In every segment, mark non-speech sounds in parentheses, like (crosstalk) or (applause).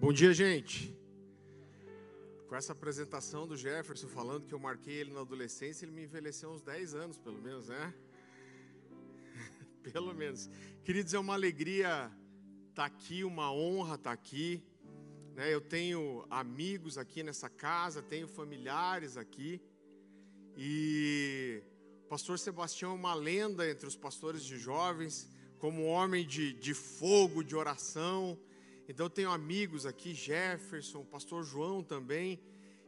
Bom dia, gente. Com essa apresentação do Jefferson falando que eu marquei ele na adolescência, ele me envelheceu uns 10 anos, pelo menos, né? (laughs) pelo menos. Queridos, é uma alegria estar aqui, uma honra estar aqui. Né? Eu tenho amigos aqui nessa casa, tenho familiares aqui. E o pastor Sebastião é uma lenda entre os pastores de jovens, como homem de, de fogo, de oração. Então eu tenho amigos aqui, Jefferson, pastor João também.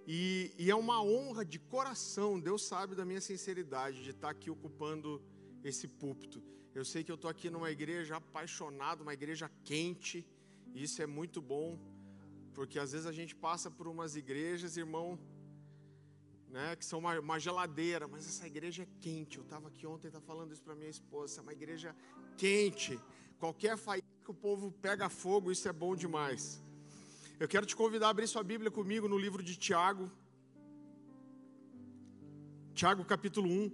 E, e, é uma honra de coração, Deus sabe da minha sinceridade de estar aqui ocupando esse púlpito. Eu sei que eu estou aqui numa igreja apaixonada, uma igreja quente, e isso é muito bom, porque às vezes a gente passa por umas igrejas, irmão, né, que são uma, uma geladeira, mas essa igreja é quente. Eu estava aqui ontem, tá falando isso para minha esposa, é uma igreja quente. Qualquer faísca que o povo pega fogo, isso é bom demais. Eu quero te convidar a abrir sua Bíblia comigo no livro de Tiago. Tiago capítulo 1.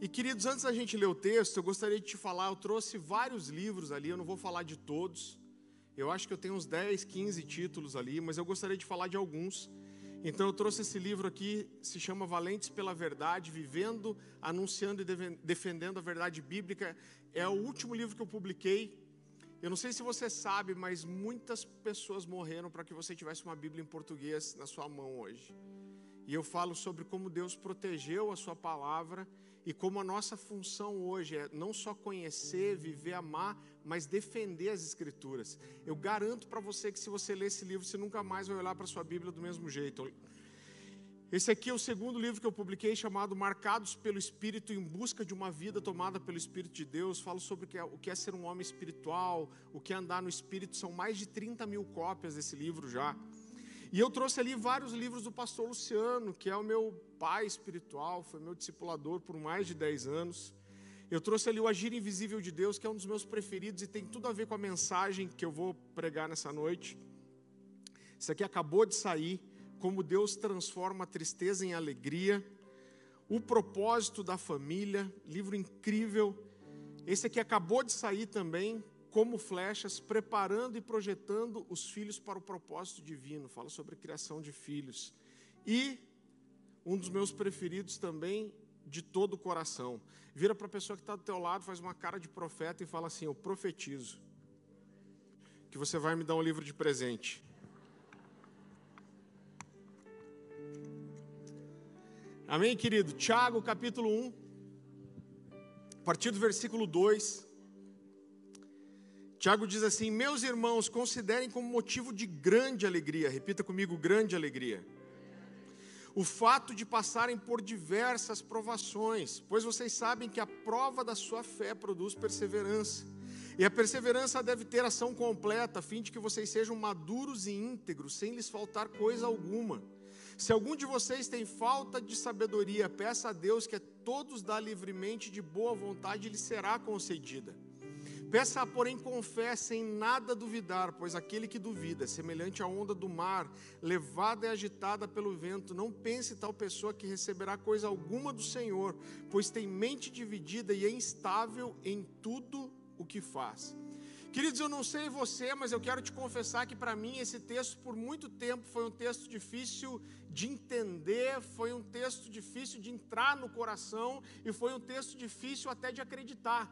E queridos, antes da gente ler o texto, eu gostaria de te falar, eu trouxe vários livros ali, eu não vou falar de todos. Eu acho que eu tenho uns 10, 15 títulos ali, mas eu gostaria de falar de alguns. Então eu trouxe esse livro aqui, se chama Valentes pela Verdade, Vivendo, Anunciando e Defendendo a Verdade Bíblica. É o último livro que eu publiquei. Eu não sei se você sabe, mas muitas pessoas morreram para que você tivesse uma Bíblia em português na sua mão hoje. E eu falo sobre como Deus protegeu a sua palavra e como a nossa função hoje é não só conhecer, viver, amar, mas defender as Escrituras. Eu garanto para você que se você ler esse livro, você nunca mais vai olhar para sua Bíblia do mesmo jeito. Esse aqui é o segundo livro que eu publiquei, chamado Marcados pelo Espírito em Busca de uma Vida Tomada pelo Espírito de Deus. Falo sobre o que, é, é ser um homem espiritual, o que é andar no Espírito. São mais de 30 mil cópias desse livro já. E eu trouxe ali vários livros do pastor Luciano, que é o meu pai espiritual, foi meu discipulador por mais de 10 anos. Eu trouxe ali o Agir Invisível de Deus, que é um dos meus preferidos e tem tudo a ver com a mensagem que eu vou pregar nessa noite. Isso aqui acabou de sair como Deus transforma a tristeza em alegria, o propósito da família, livro incrível. Esse aqui acabou de sair também, como flechas, preparando e projetando os filhos para o propósito divino. Fala sobre criação de filhos. E um dos meus preferidos também, de todo o coração. Vira para a pessoa que está do teu lado, faz uma cara de profeta e fala assim: Eu profetizo que você vai me dar um livro de presente. Amém, querido? Tiago, capítulo 1, a partir do versículo 2. Tiago diz assim: Meus irmãos, considerem como motivo de grande alegria, repita comigo, grande alegria, o fato de passarem por diversas provações, pois vocês sabem que a prova da sua fé produz perseverança. E a perseverança deve ter ação completa, a fim de que vocês sejam maduros e íntegros, sem lhes faltar coisa alguma. Se algum de vocês tem falta de sabedoria, peça a Deus que a todos dá livremente de boa vontade, lhe será concedida. Peça, porém, com fé, sem nada duvidar, pois aquele que duvida, semelhante à onda do mar, levada e agitada pelo vento, não pense tal pessoa que receberá coisa alguma do Senhor, pois tem mente dividida e é instável em tudo o que faz. Queridos, eu não sei você, mas eu quero te confessar que para mim esse texto por muito tempo foi um texto difícil de entender, foi um texto difícil de entrar no coração e foi um texto difícil até de acreditar.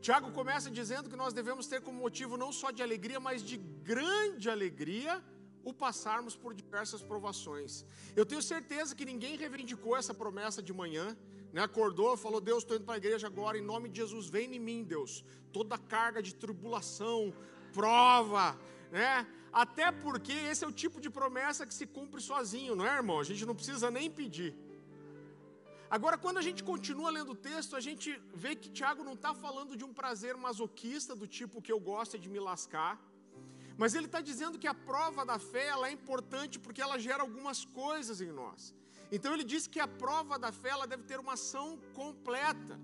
Tiago começa dizendo que nós devemos ter como motivo não só de alegria, mas de grande alegria o passarmos por diversas provações. Eu tenho certeza que ninguém reivindicou essa promessa de manhã, acordou, falou: Deus, estou indo para a igreja agora, em nome de Jesus, vem em mim, Deus. Toda carga de tribulação, prova, né? Até porque esse é o tipo de promessa que se cumpre sozinho, não é, irmão? A gente não precisa nem pedir. Agora, quando a gente continua lendo o texto, a gente vê que Tiago não está falando de um prazer masoquista, do tipo que eu gosto de me lascar. Mas ele está dizendo que a prova da fé ela é importante porque ela gera algumas coisas em nós. Então ele diz que a prova da fé ela deve ter uma ação completa.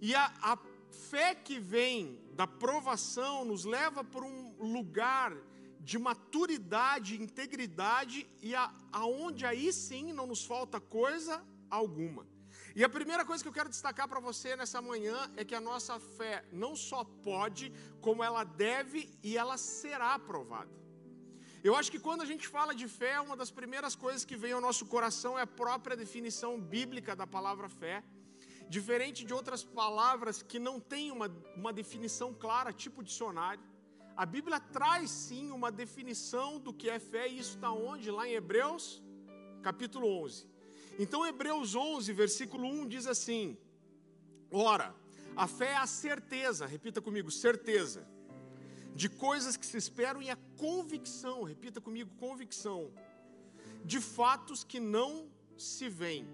E a, a fé que vem da provação nos leva para um lugar de maturidade, integridade e a, aonde aí sim não nos falta coisa alguma. E a primeira coisa que eu quero destacar para você nessa manhã é que a nossa fé não só pode, como ela deve e ela será aprovada. Eu acho que quando a gente fala de fé, uma das primeiras coisas que vem ao nosso coração é a própria definição bíblica da palavra fé. Diferente de outras palavras que não têm uma, uma definição clara, tipo dicionário. A Bíblia traz sim uma definição do que é fé, e isso está onde? Lá em Hebreus, capítulo 11. Então, Hebreus 11, versículo 1 diz assim: Ora, a fé é a certeza, repita comigo, certeza de coisas que se esperam e a convicção, repita comigo, convicção, de fatos que não se veem.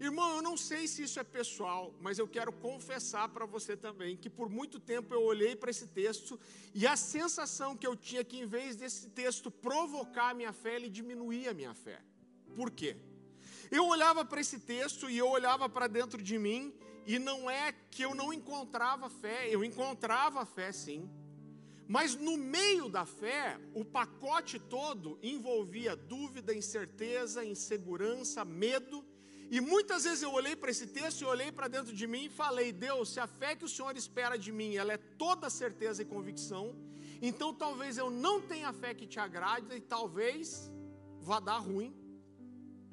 Irmão, eu não sei se isso é pessoal, mas eu quero confessar para você também que por muito tempo eu olhei para esse texto e a sensação que eu tinha é que em vez desse texto provocar a minha fé, ele diminuía a minha fé. Por quê? Eu olhava para esse texto e eu olhava para dentro de mim e não é que eu não encontrava fé, eu encontrava fé sim. Mas no meio da fé, o pacote todo envolvia dúvida, incerteza, insegurança, medo. E muitas vezes eu olhei para esse texto e olhei para dentro de mim e falei: Deus, se a fé que o Senhor espera de mim, ela é toda certeza e convicção, então talvez eu não tenha fé que te agrade e talvez vá dar ruim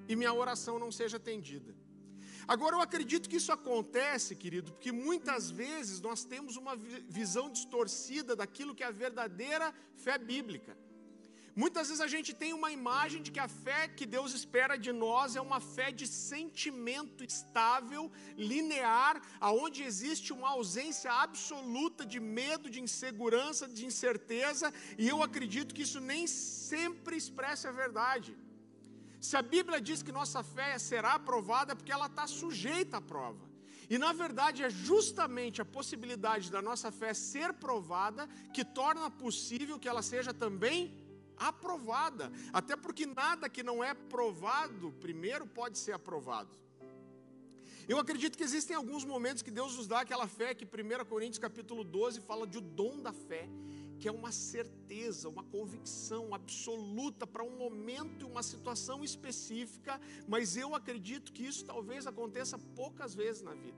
e minha oração não seja atendida. Agora eu acredito que isso acontece, querido, porque muitas vezes nós temos uma visão distorcida daquilo que é a verdadeira fé bíblica. Muitas vezes a gente tem uma imagem de que a fé que Deus espera de nós é uma fé de sentimento estável, linear, aonde existe uma ausência absoluta de medo, de insegurança, de incerteza, e eu acredito que isso nem sempre expressa a verdade. Se a Bíblia diz que nossa fé será aprovada, é porque ela está sujeita à prova. E na verdade é justamente a possibilidade da nossa fé ser provada que torna possível que ela seja também aprovada. Até porque nada que não é provado primeiro pode ser aprovado. Eu acredito que existem alguns momentos que Deus nos dá aquela fé que 1 Coríntios capítulo 12 fala de o dom da fé que é uma certeza, uma convicção absoluta para um momento e uma situação específica, mas eu acredito que isso talvez aconteça poucas vezes na vida.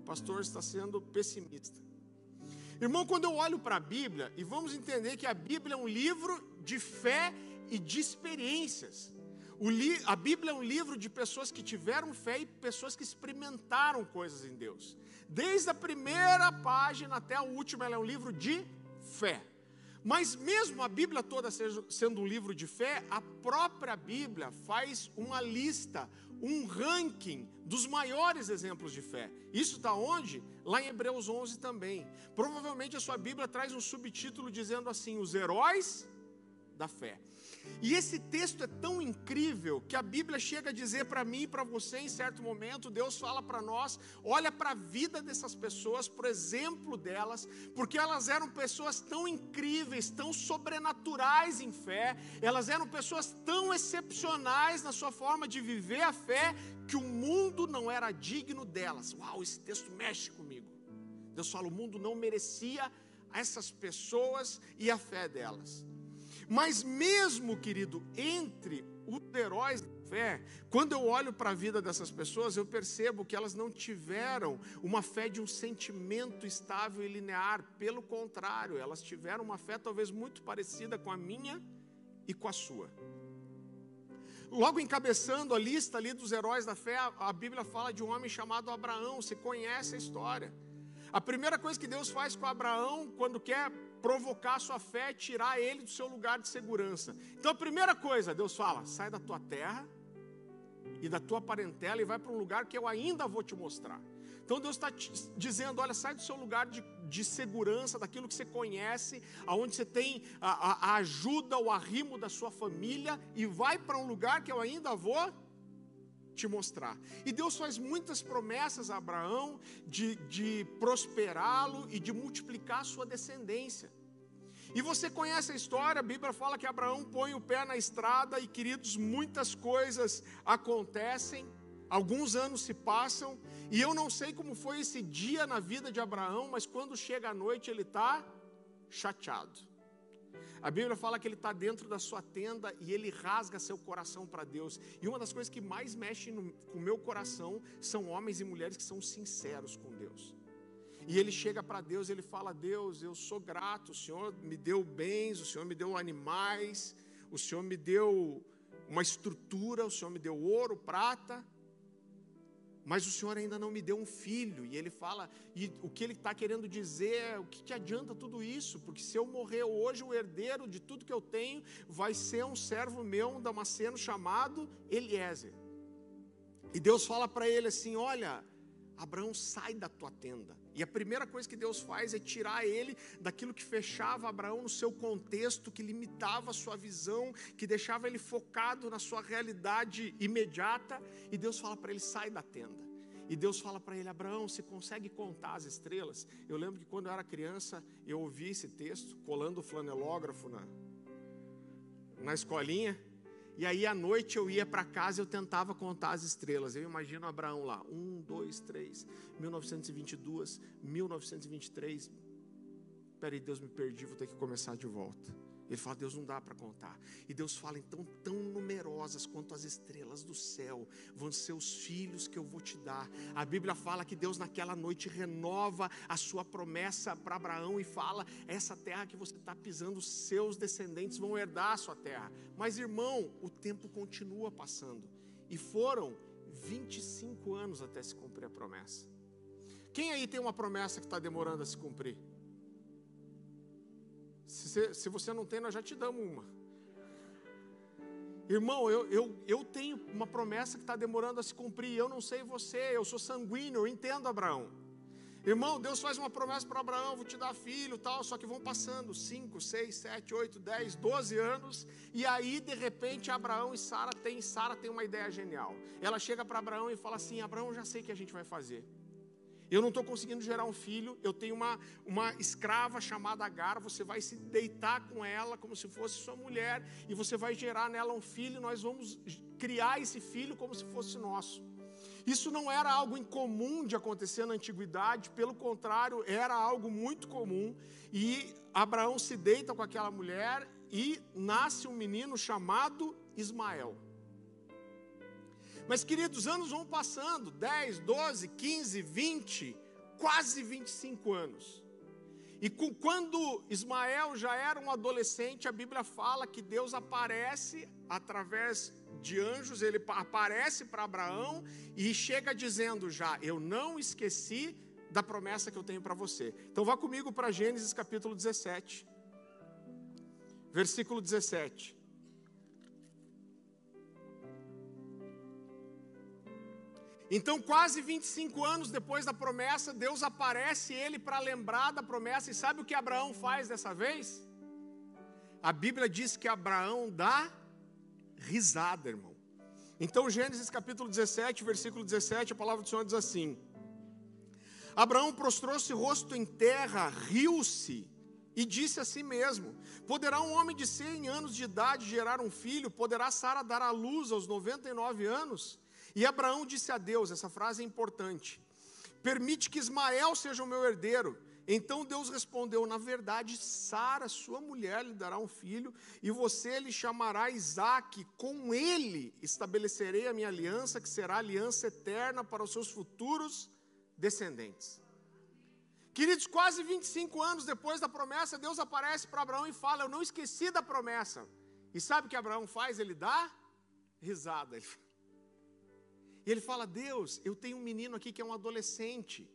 O pastor está sendo pessimista. Irmão, quando eu olho para a Bíblia, e vamos entender que a Bíblia é um livro de fé e de experiências. a Bíblia é um livro de pessoas que tiveram fé e pessoas que experimentaram coisas em Deus. Desde a primeira página até a última, ela é um livro de fé. Mas mesmo a Bíblia toda sendo um livro de fé, a própria Bíblia faz uma lista, um ranking dos maiores exemplos de fé. Isso está onde? Lá em Hebreus 11 também. Provavelmente a sua Bíblia traz um subtítulo dizendo assim: os heróis da fé. E esse texto é tão incrível que a Bíblia chega a dizer para mim e para você em certo momento, Deus fala para nós, olha para a vida dessas pessoas, por exemplo delas, porque elas eram pessoas tão incríveis, tão sobrenaturais em fé, elas eram pessoas tão excepcionais na sua forma de viver a fé, que o mundo não era digno delas. Uau, esse texto mexe comigo. Deus fala, o mundo não merecia essas pessoas e a fé delas. Mas mesmo, querido, entre os heróis da fé, quando eu olho para a vida dessas pessoas, eu percebo que elas não tiveram uma fé de um sentimento estável e linear, pelo contrário, elas tiveram uma fé talvez muito parecida com a minha e com a sua. Logo encabeçando a lista ali dos heróis da fé, a Bíblia fala de um homem chamado Abraão, você conhece a história. A primeira coisa que Deus faz com Abraão, quando quer provocar sua fé, tirar ele do seu lugar de segurança. Então a primeira coisa, Deus fala: sai da tua terra e da tua parentela e vai para um lugar que eu ainda vou te mostrar. Então Deus está dizendo: olha, sai do seu lugar de, de segurança, daquilo que você conhece, aonde você tem a, a, a ajuda, o arrimo da sua família, e vai para um lugar que eu ainda vou te mostrar. E Deus faz muitas promessas a Abraão de, de prosperá-lo e de multiplicar a sua descendência. E você conhece a história, a Bíblia fala que Abraão põe o pé na estrada e, queridos, muitas coisas acontecem, alguns anos se passam, e eu não sei como foi esse dia na vida de Abraão, mas quando chega a noite ele está chateado. A Bíblia fala que ele está dentro da sua tenda e ele rasga seu coração para Deus. E uma das coisas que mais mexe no, com o meu coração são homens e mulheres que são sinceros com Deus. E ele chega para Deus ele fala: Deus, eu sou grato, o Senhor me deu bens, o Senhor me deu animais, o Senhor me deu uma estrutura, o Senhor me deu ouro, prata, mas o Senhor ainda não me deu um filho. E ele fala, e o que ele está querendo dizer é: o que, que adianta tudo isso? Porque se eu morrer hoje, o herdeiro de tudo que eu tenho vai ser um servo meu, um damasceno chamado Eliezer. E Deus fala para ele assim: olha, Abraão, sai da tua tenda. E a primeira coisa que Deus faz é tirar ele daquilo que fechava Abraão no seu contexto, que limitava a sua visão, que deixava ele focado na sua realidade imediata. E Deus fala para ele: sai da tenda. E Deus fala para ele: Abraão, você consegue contar as estrelas? Eu lembro que quando eu era criança, eu ouvi esse texto, colando o flanelógrafo na, na escolinha. E aí à noite eu ia para casa e eu tentava contar as estrelas. Eu imagino Abraão lá, um, dois, três, 1922, 1923. Peraí, Deus me perdi, vou ter que começar de volta. Ele fala, Deus não dá para contar. E Deus fala, então, tão numerosas quanto as estrelas do céu vão ser os filhos que eu vou te dar. A Bíblia fala que Deus naquela noite renova a sua promessa para Abraão e fala: essa terra que você está pisando, seus descendentes vão herdar a sua terra. Mas, irmão, o tempo continua passando. E foram 25 anos até se cumprir a promessa. Quem aí tem uma promessa que está demorando a se cumprir? Se, se você não tem, nós já te damos uma. Irmão, eu, eu, eu tenho uma promessa que está demorando a se cumprir. Eu não sei você, eu sou sanguíneo, eu entendo Abraão. Irmão, Deus faz uma promessa para Abraão, vou te dar filho tal, só que vão passando 5, 6, 7, 8, 10, 12 anos, e aí de repente Abraão e Sara têm, Sara tem uma ideia genial. Ela chega para Abraão e fala assim: Abraão, já sei o que a gente vai fazer. Eu não estou conseguindo gerar um filho. Eu tenho uma, uma escrava chamada Agar. Você vai se deitar com ela como se fosse sua mulher. E você vai gerar nela um filho. Nós vamos criar esse filho como se fosse nosso. Isso não era algo incomum de acontecer na antiguidade, pelo contrário, era algo muito comum. E Abraão se deita com aquela mulher e nasce um menino chamado Ismael. Mas, queridos, anos vão passando 10, 12, 15, 20, quase 25 anos. E quando Ismael já era um adolescente, a Bíblia fala que Deus aparece através de anjos, ele aparece para Abraão e chega dizendo já: Eu não esqueci da promessa que eu tenho para você. Então vá comigo para Gênesis capítulo 17, versículo 17. Então, quase 25 anos depois da promessa, Deus aparece ele para lembrar da promessa. E sabe o que Abraão faz dessa vez? A Bíblia diz que Abraão dá risada, irmão. Então, Gênesis capítulo 17, versículo 17, a palavra do Senhor diz assim: Abraão prostrou-se rosto em terra, riu-se e disse a si mesmo: Poderá um homem de 100 anos de idade gerar um filho? Poderá Sara dar à luz aos 99 anos? E Abraão disse a Deus, essa frase é importante: Permite que Ismael seja o meu herdeiro. Então Deus respondeu: Na verdade, Sara, sua mulher, lhe dará um filho, e você lhe chamará Isaque. Com ele estabelecerei a minha aliança, que será aliança eterna para os seus futuros descendentes. Queridos, quase 25 anos depois da promessa, Deus aparece para Abraão e fala: Eu não esqueci da promessa. E sabe o que Abraão faz? Ele dá risada. Ele fala, e ele fala: Deus, eu tenho um menino aqui que é um adolescente.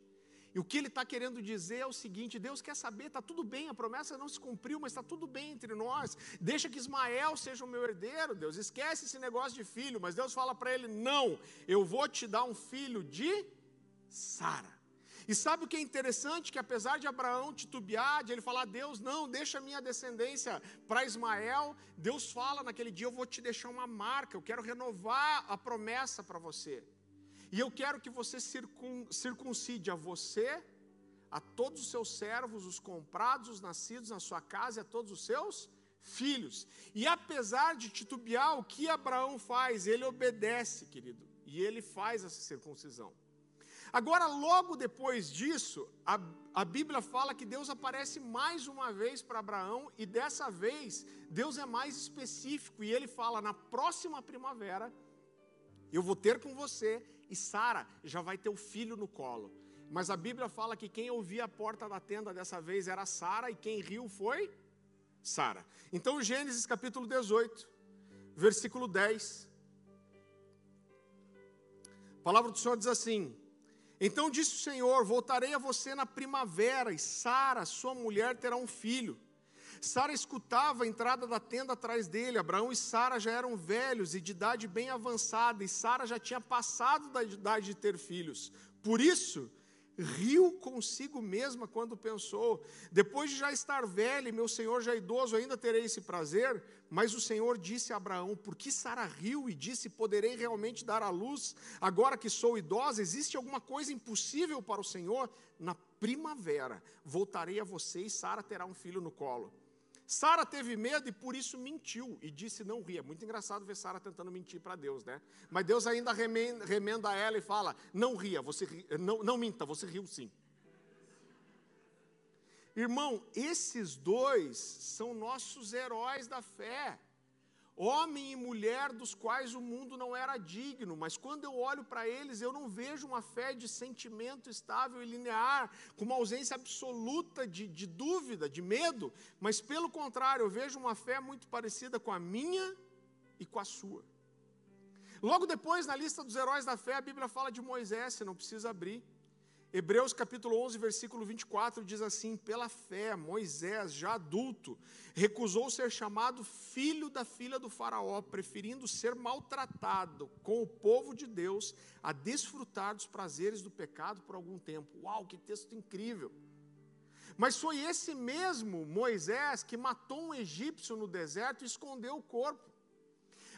E o que ele está querendo dizer é o seguinte: Deus quer saber, está tudo bem, a promessa não se cumpriu, mas está tudo bem entre nós. Deixa que Ismael seja o meu herdeiro, Deus. Esquece esse negócio de filho. Mas Deus fala para ele: Não, eu vou te dar um filho de Sara. E sabe o que é interessante? Que apesar de Abraão titubear, de ele falar, Deus, não, deixa a minha descendência para Ismael, Deus fala naquele dia, eu vou te deixar uma marca, eu quero renovar a promessa para você. E eu quero que você circun, circuncide a você, a todos os seus servos, os comprados, os nascidos na sua casa e a todos os seus filhos. E apesar de titubear, o que Abraão faz? Ele obedece, querido, e ele faz essa circuncisão. Agora, logo depois disso, a, a Bíblia fala que Deus aparece mais uma vez para Abraão, e dessa vez, Deus é mais específico, e ele fala: na próxima primavera, eu vou ter com você, e Sara já vai ter o filho no colo. Mas a Bíblia fala que quem ouvia a porta da tenda dessa vez era Sara, e quem riu foi Sara. Então, Gênesis capítulo 18, versículo 10. A palavra do Senhor diz assim: Então disse o Senhor: Voltarei a você na primavera, e Sara, sua mulher, terá um filho. Sara escutava a entrada da tenda atrás dele. Abraão e Sara já eram velhos e de idade bem avançada, e Sara já tinha passado da idade de ter filhos. Por isso, riu consigo mesma quando pensou: depois de já estar velha e meu senhor já idoso, ainda terei esse prazer? Mas o Senhor disse a Abraão: Por que Sara riu e disse: Poderei realmente dar à luz agora que sou idosa? Existe alguma coisa impossível para o Senhor? Na primavera voltarei a você e Sara terá um filho no colo. Sara teve medo e por isso mentiu e disse não ria. Muito engraçado ver Sara tentando mentir para Deus, né? Mas Deus ainda remenda, remenda ela e fala: não ria, você não, não minta, você riu sim. Irmão, esses dois são nossos heróis da fé homem e mulher dos quais o mundo não era digno, mas quando eu olho para eles, eu não vejo uma fé de sentimento estável e linear, com uma ausência absoluta de, de dúvida, de medo, mas pelo contrário, eu vejo uma fé muito parecida com a minha e com a sua. Logo depois, na lista dos heróis da fé, a Bíblia fala de Moisés, você não precisa abrir. Hebreus capítulo 11, versículo 24 diz assim: Pela fé, Moisés, já adulto, recusou ser chamado filho da filha do Faraó, preferindo ser maltratado com o povo de Deus a desfrutar dos prazeres do pecado por algum tempo. Uau, que texto incrível! Mas foi esse mesmo Moisés que matou um egípcio no deserto e escondeu o corpo.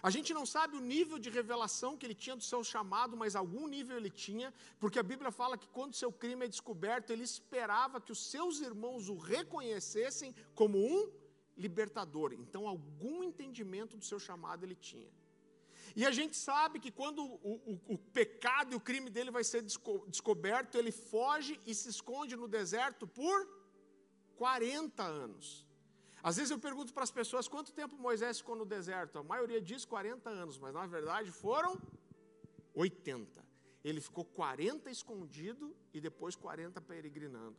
A gente não sabe o nível de revelação que ele tinha do seu chamado, mas algum nível ele tinha, porque a Bíblia fala que quando seu crime é descoberto, ele esperava que os seus irmãos o reconhecessem como um libertador. Então, algum entendimento do seu chamado ele tinha. E a gente sabe que quando o, o, o pecado e o crime dele vai ser desco descoberto, ele foge e se esconde no deserto por 40 anos. Às vezes eu pergunto para as pessoas quanto tempo Moisés ficou no deserto. A maioria diz 40 anos, mas na verdade foram 80. Ele ficou 40 escondido e depois 40 peregrinando.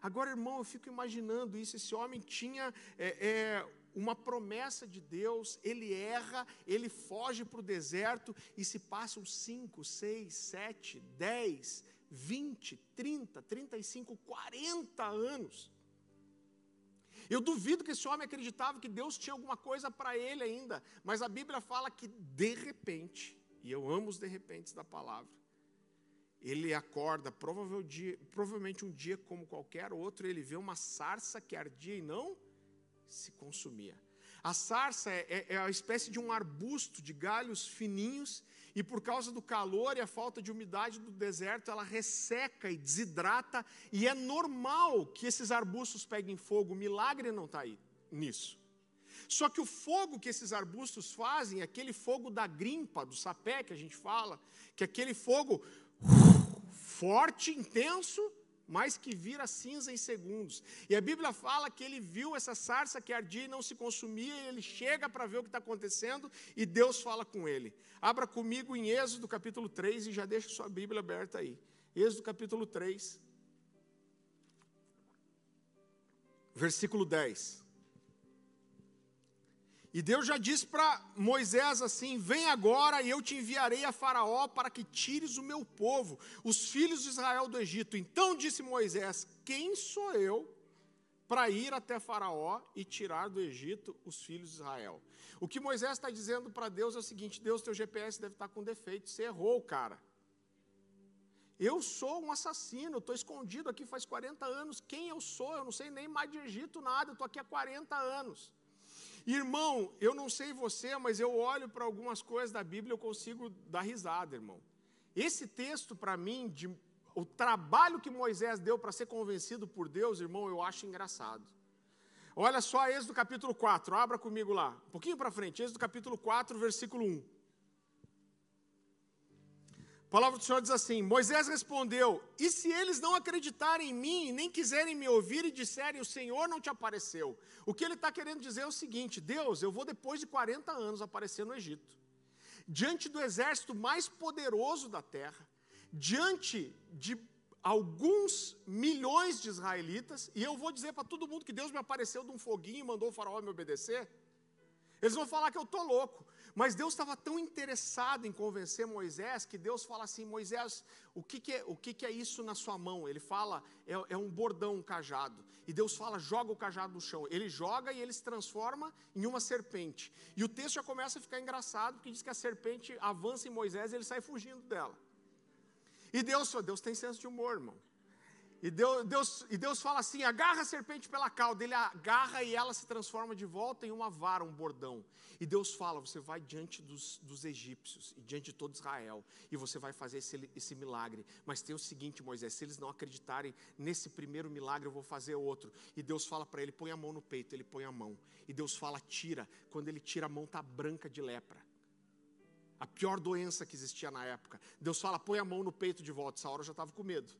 Agora, irmão, eu fico imaginando isso. Esse homem tinha é, é, uma promessa de Deus, ele erra, ele foge para o deserto e se passam 5, 6, 7, 10, 20, 30, 35, 40 anos. Eu duvido que esse homem acreditava que Deus tinha alguma coisa para ele ainda, mas a Bíblia fala que de repente, e eu amo os de repentes da palavra, ele acorda, provavelmente um dia como qualquer outro, ele vê uma sarça que ardia e não se consumia. A sarça é, é, é a espécie de um arbusto de galhos fininhos e por causa do calor e a falta de umidade do deserto, ela resseca e desidrata, e é normal que esses arbustos peguem fogo, o milagre não está aí nisso. Só que o fogo que esses arbustos fazem, aquele fogo da grimpa, do sapé que a gente fala, que é aquele fogo forte, intenso, mas que vira cinza em segundos. E a Bíblia fala que ele viu essa sarça que ardia e não se consumia, e ele chega para ver o que está acontecendo, e Deus fala com ele. Abra comigo em Êxodo capítulo 3 e já deixa sua Bíblia aberta aí. Êxodo capítulo 3, versículo 10. E Deus já disse para Moisés assim: Vem agora e eu te enviarei a Faraó para que tires o meu povo, os filhos de Israel do Egito. Então disse Moisés: Quem sou eu para ir até Faraó e tirar do Egito os filhos de Israel? O que Moisés está dizendo para Deus é o seguinte: Deus, teu GPS deve estar tá com defeito, você errou, cara. Eu sou um assassino, estou escondido aqui faz 40 anos. Quem eu sou? Eu não sei nem mais de Egito nada, eu estou aqui há 40 anos. Irmão, eu não sei você, mas eu olho para algumas coisas da Bíblia e eu consigo dar risada, irmão. Esse texto, para mim, de, o trabalho que Moisés deu para ser convencido por Deus, irmão, eu acho engraçado. Olha só Êxodo capítulo 4, abra comigo lá, um pouquinho para frente, Êxodo capítulo 4, versículo 1. A palavra do Senhor diz assim: Moisés respondeu: E se eles não acreditarem em mim, nem quiserem me ouvir e disserem, o Senhor não te apareceu? O que ele está querendo dizer é o seguinte: Deus, eu vou depois de 40 anos aparecer no Egito, diante do exército mais poderoso da terra, diante de alguns milhões de israelitas, e eu vou dizer para todo mundo que Deus me apareceu de um foguinho e mandou o faraó me obedecer, eles vão falar que eu estou louco. Mas Deus estava tão interessado em convencer Moisés que Deus fala assim: Moisés, o que, que é, o que, que, é isso na sua mão? Ele fala, é, é, um bordão, um cajado. E Deus fala, joga o cajado no chão. Ele joga e ele se transforma em uma serpente. E o texto já começa a ficar engraçado, porque diz que a serpente avança em Moisés e ele sai fugindo dela. E Deus, Deus tem senso de humor, irmão. E Deus, Deus, e Deus fala assim: agarra a serpente pela cauda. Ele agarra e ela se transforma de volta em uma vara, um bordão. E Deus fala: você vai diante dos, dos egípcios e diante de todo Israel, e você vai fazer esse, esse milagre. Mas tem o seguinte, Moisés: se eles não acreditarem nesse primeiro milagre, eu vou fazer outro. E Deus fala para ele: põe a mão no peito. Ele põe a mão. E Deus fala: tira. Quando ele tira a mão, está branca de lepra a pior doença que existia na época. Deus fala: põe a mão no peito de volta. Essa hora eu já estava com medo.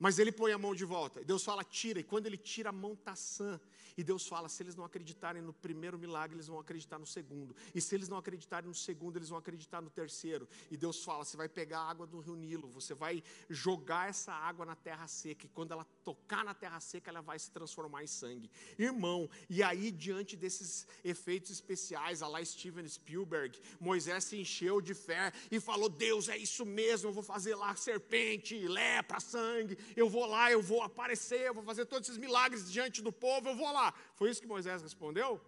Mas ele põe a mão de volta. Deus fala, tira. E quando ele tira a mão, está sã. E Deus fala: se eles não acreditarem no primeiro milagre, eles vão acreditar no segundo. E se eles não acreditarem no segundo, eles vão acreditar no terceiro. E Deus fala: você vai pegar a água do rio Nilo, você vai jogar essa água na terra seca. E quando ela tocar na terra seca, ela vai se transformar em sangue. Irmão, e aí, diante desses efeitos especiais, a lá Steven Spielberg, Moisés se encheu de fé e falou: Deus, é isso mesmo, eu vou fazer lá serpente, lepra, sangue eu vou lá, eu vou aparecer, eu vou fazer todos esses milagres diante do povo, eu vou lá. Foi isso que Moisés respondeu?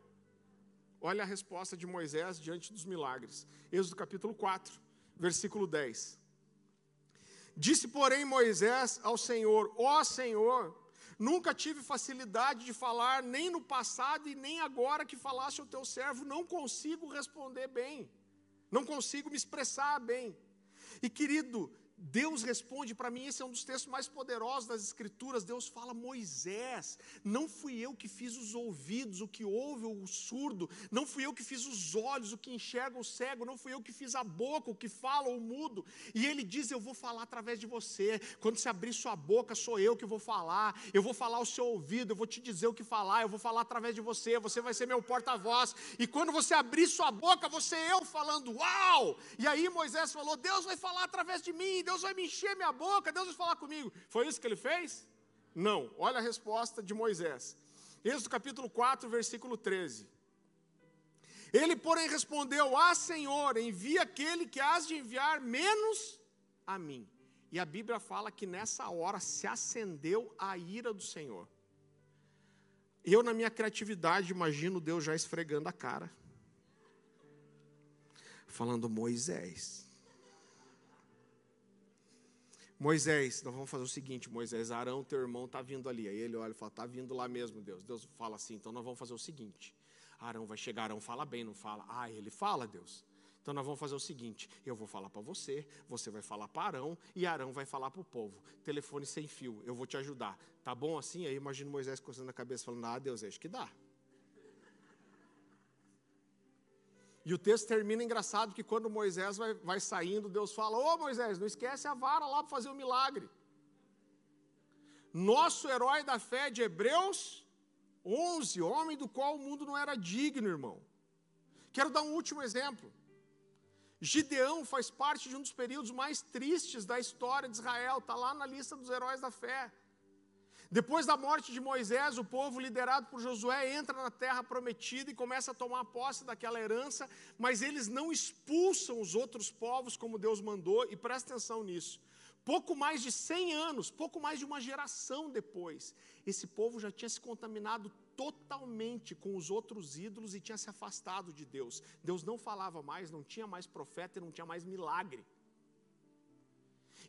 Olha a resposta de Moisés diante dos milagres. Êxodo capítulo 4, versículo 10. Disse, porém, Moisés ao Senhor: Ó oh, Senhor, nunca tive facilidade de falar, nem no passado e nem agora que falasse o teu servo, não consigo responder bem, não consigo me expressar bem. E querido, Deus responde para mim, esse é um dos textos mais poderosos das Escrituras. Deus fala: Moisés, não fui eu que fiz os ouvidos, o que ouve o surdo, não fui eu que fiz os olhos, o que enxerga o cego, não fui eu que fiz a boca, o que fala o mudo. E ele diz: Eu vou falar através de você. Quando você abrir sua boca, sou eu que vou falar. Eu vou falar ao seu ouvido, eu vou te dizer o que falar, eu vou falar através de você, você vai ser meu porta-voz. E quando você abrir sua boca, você eu falando: Uau! E aí Moisés falou: Deus vai falar através de mim, Deus Deus vai me encher minha boca, Deus vai falar comigo. Foi isso que ele fez? Não. Olha a resposta de Moisés. Êxodo capítulo 4, versículo 13. Ele, porém, respondeu: Ah, Senhor, envia aquele que has de enviar menos a mim. E a Bíblia fala que nessa hora se acendeu a ira do Senhor. Eu, na minha criatividade, imagino Deus já esfregando a cara, falando: Moisés, Moisés, nós vamos fazer o seguinte, Moisés, Arão, teu irmão, está vindo ali. Aí ele olha e fala, está vindo lá mesmo, Deus. Deus fala assim, então nós vamos fazer o seguinte. Arão vai chegar, Arão fala bem, não fala? Ah, ele fala, Deus. Então nós vamos fazer o seguinte: eu vou falar para você, você vai falar para Arão e Arão vai falar para o povo. Telefone sem fio, eu vou te ajudar. Tá bom assim? Aí imagino Moisés coçando a cabeça falando: Ah, Deus, acho que dá. E o texto termina engraçado que quando Moisés vai, vai saindo, Deus fala: Ô Moisés, não esquece a vara lá para fazer o milagre. Nosso herói da fé de Hebreus 11, homem do qual o mundo não era digno, irmão. Quero dar um último exemplo. Gideão faz parte de um dos períodos mais tristes da história de Israel, está lá na lista dos heróis da fé. Depois da morte de Moisés, o povo liderado por Josué entra na terra prometida e começa a tomar posse daquela herança, mas eles não expulsam os outros povos como Deus mandou, e presta atenção nisso. Pouco mais de 100 anos, pouco mais de uma geração depois, esse povo já tinha se contaminado totalmente com os outros ídolos e tinha se afastado de Deus. Deus não falava mais, não tinha mais profeta e não tinha mais milagre.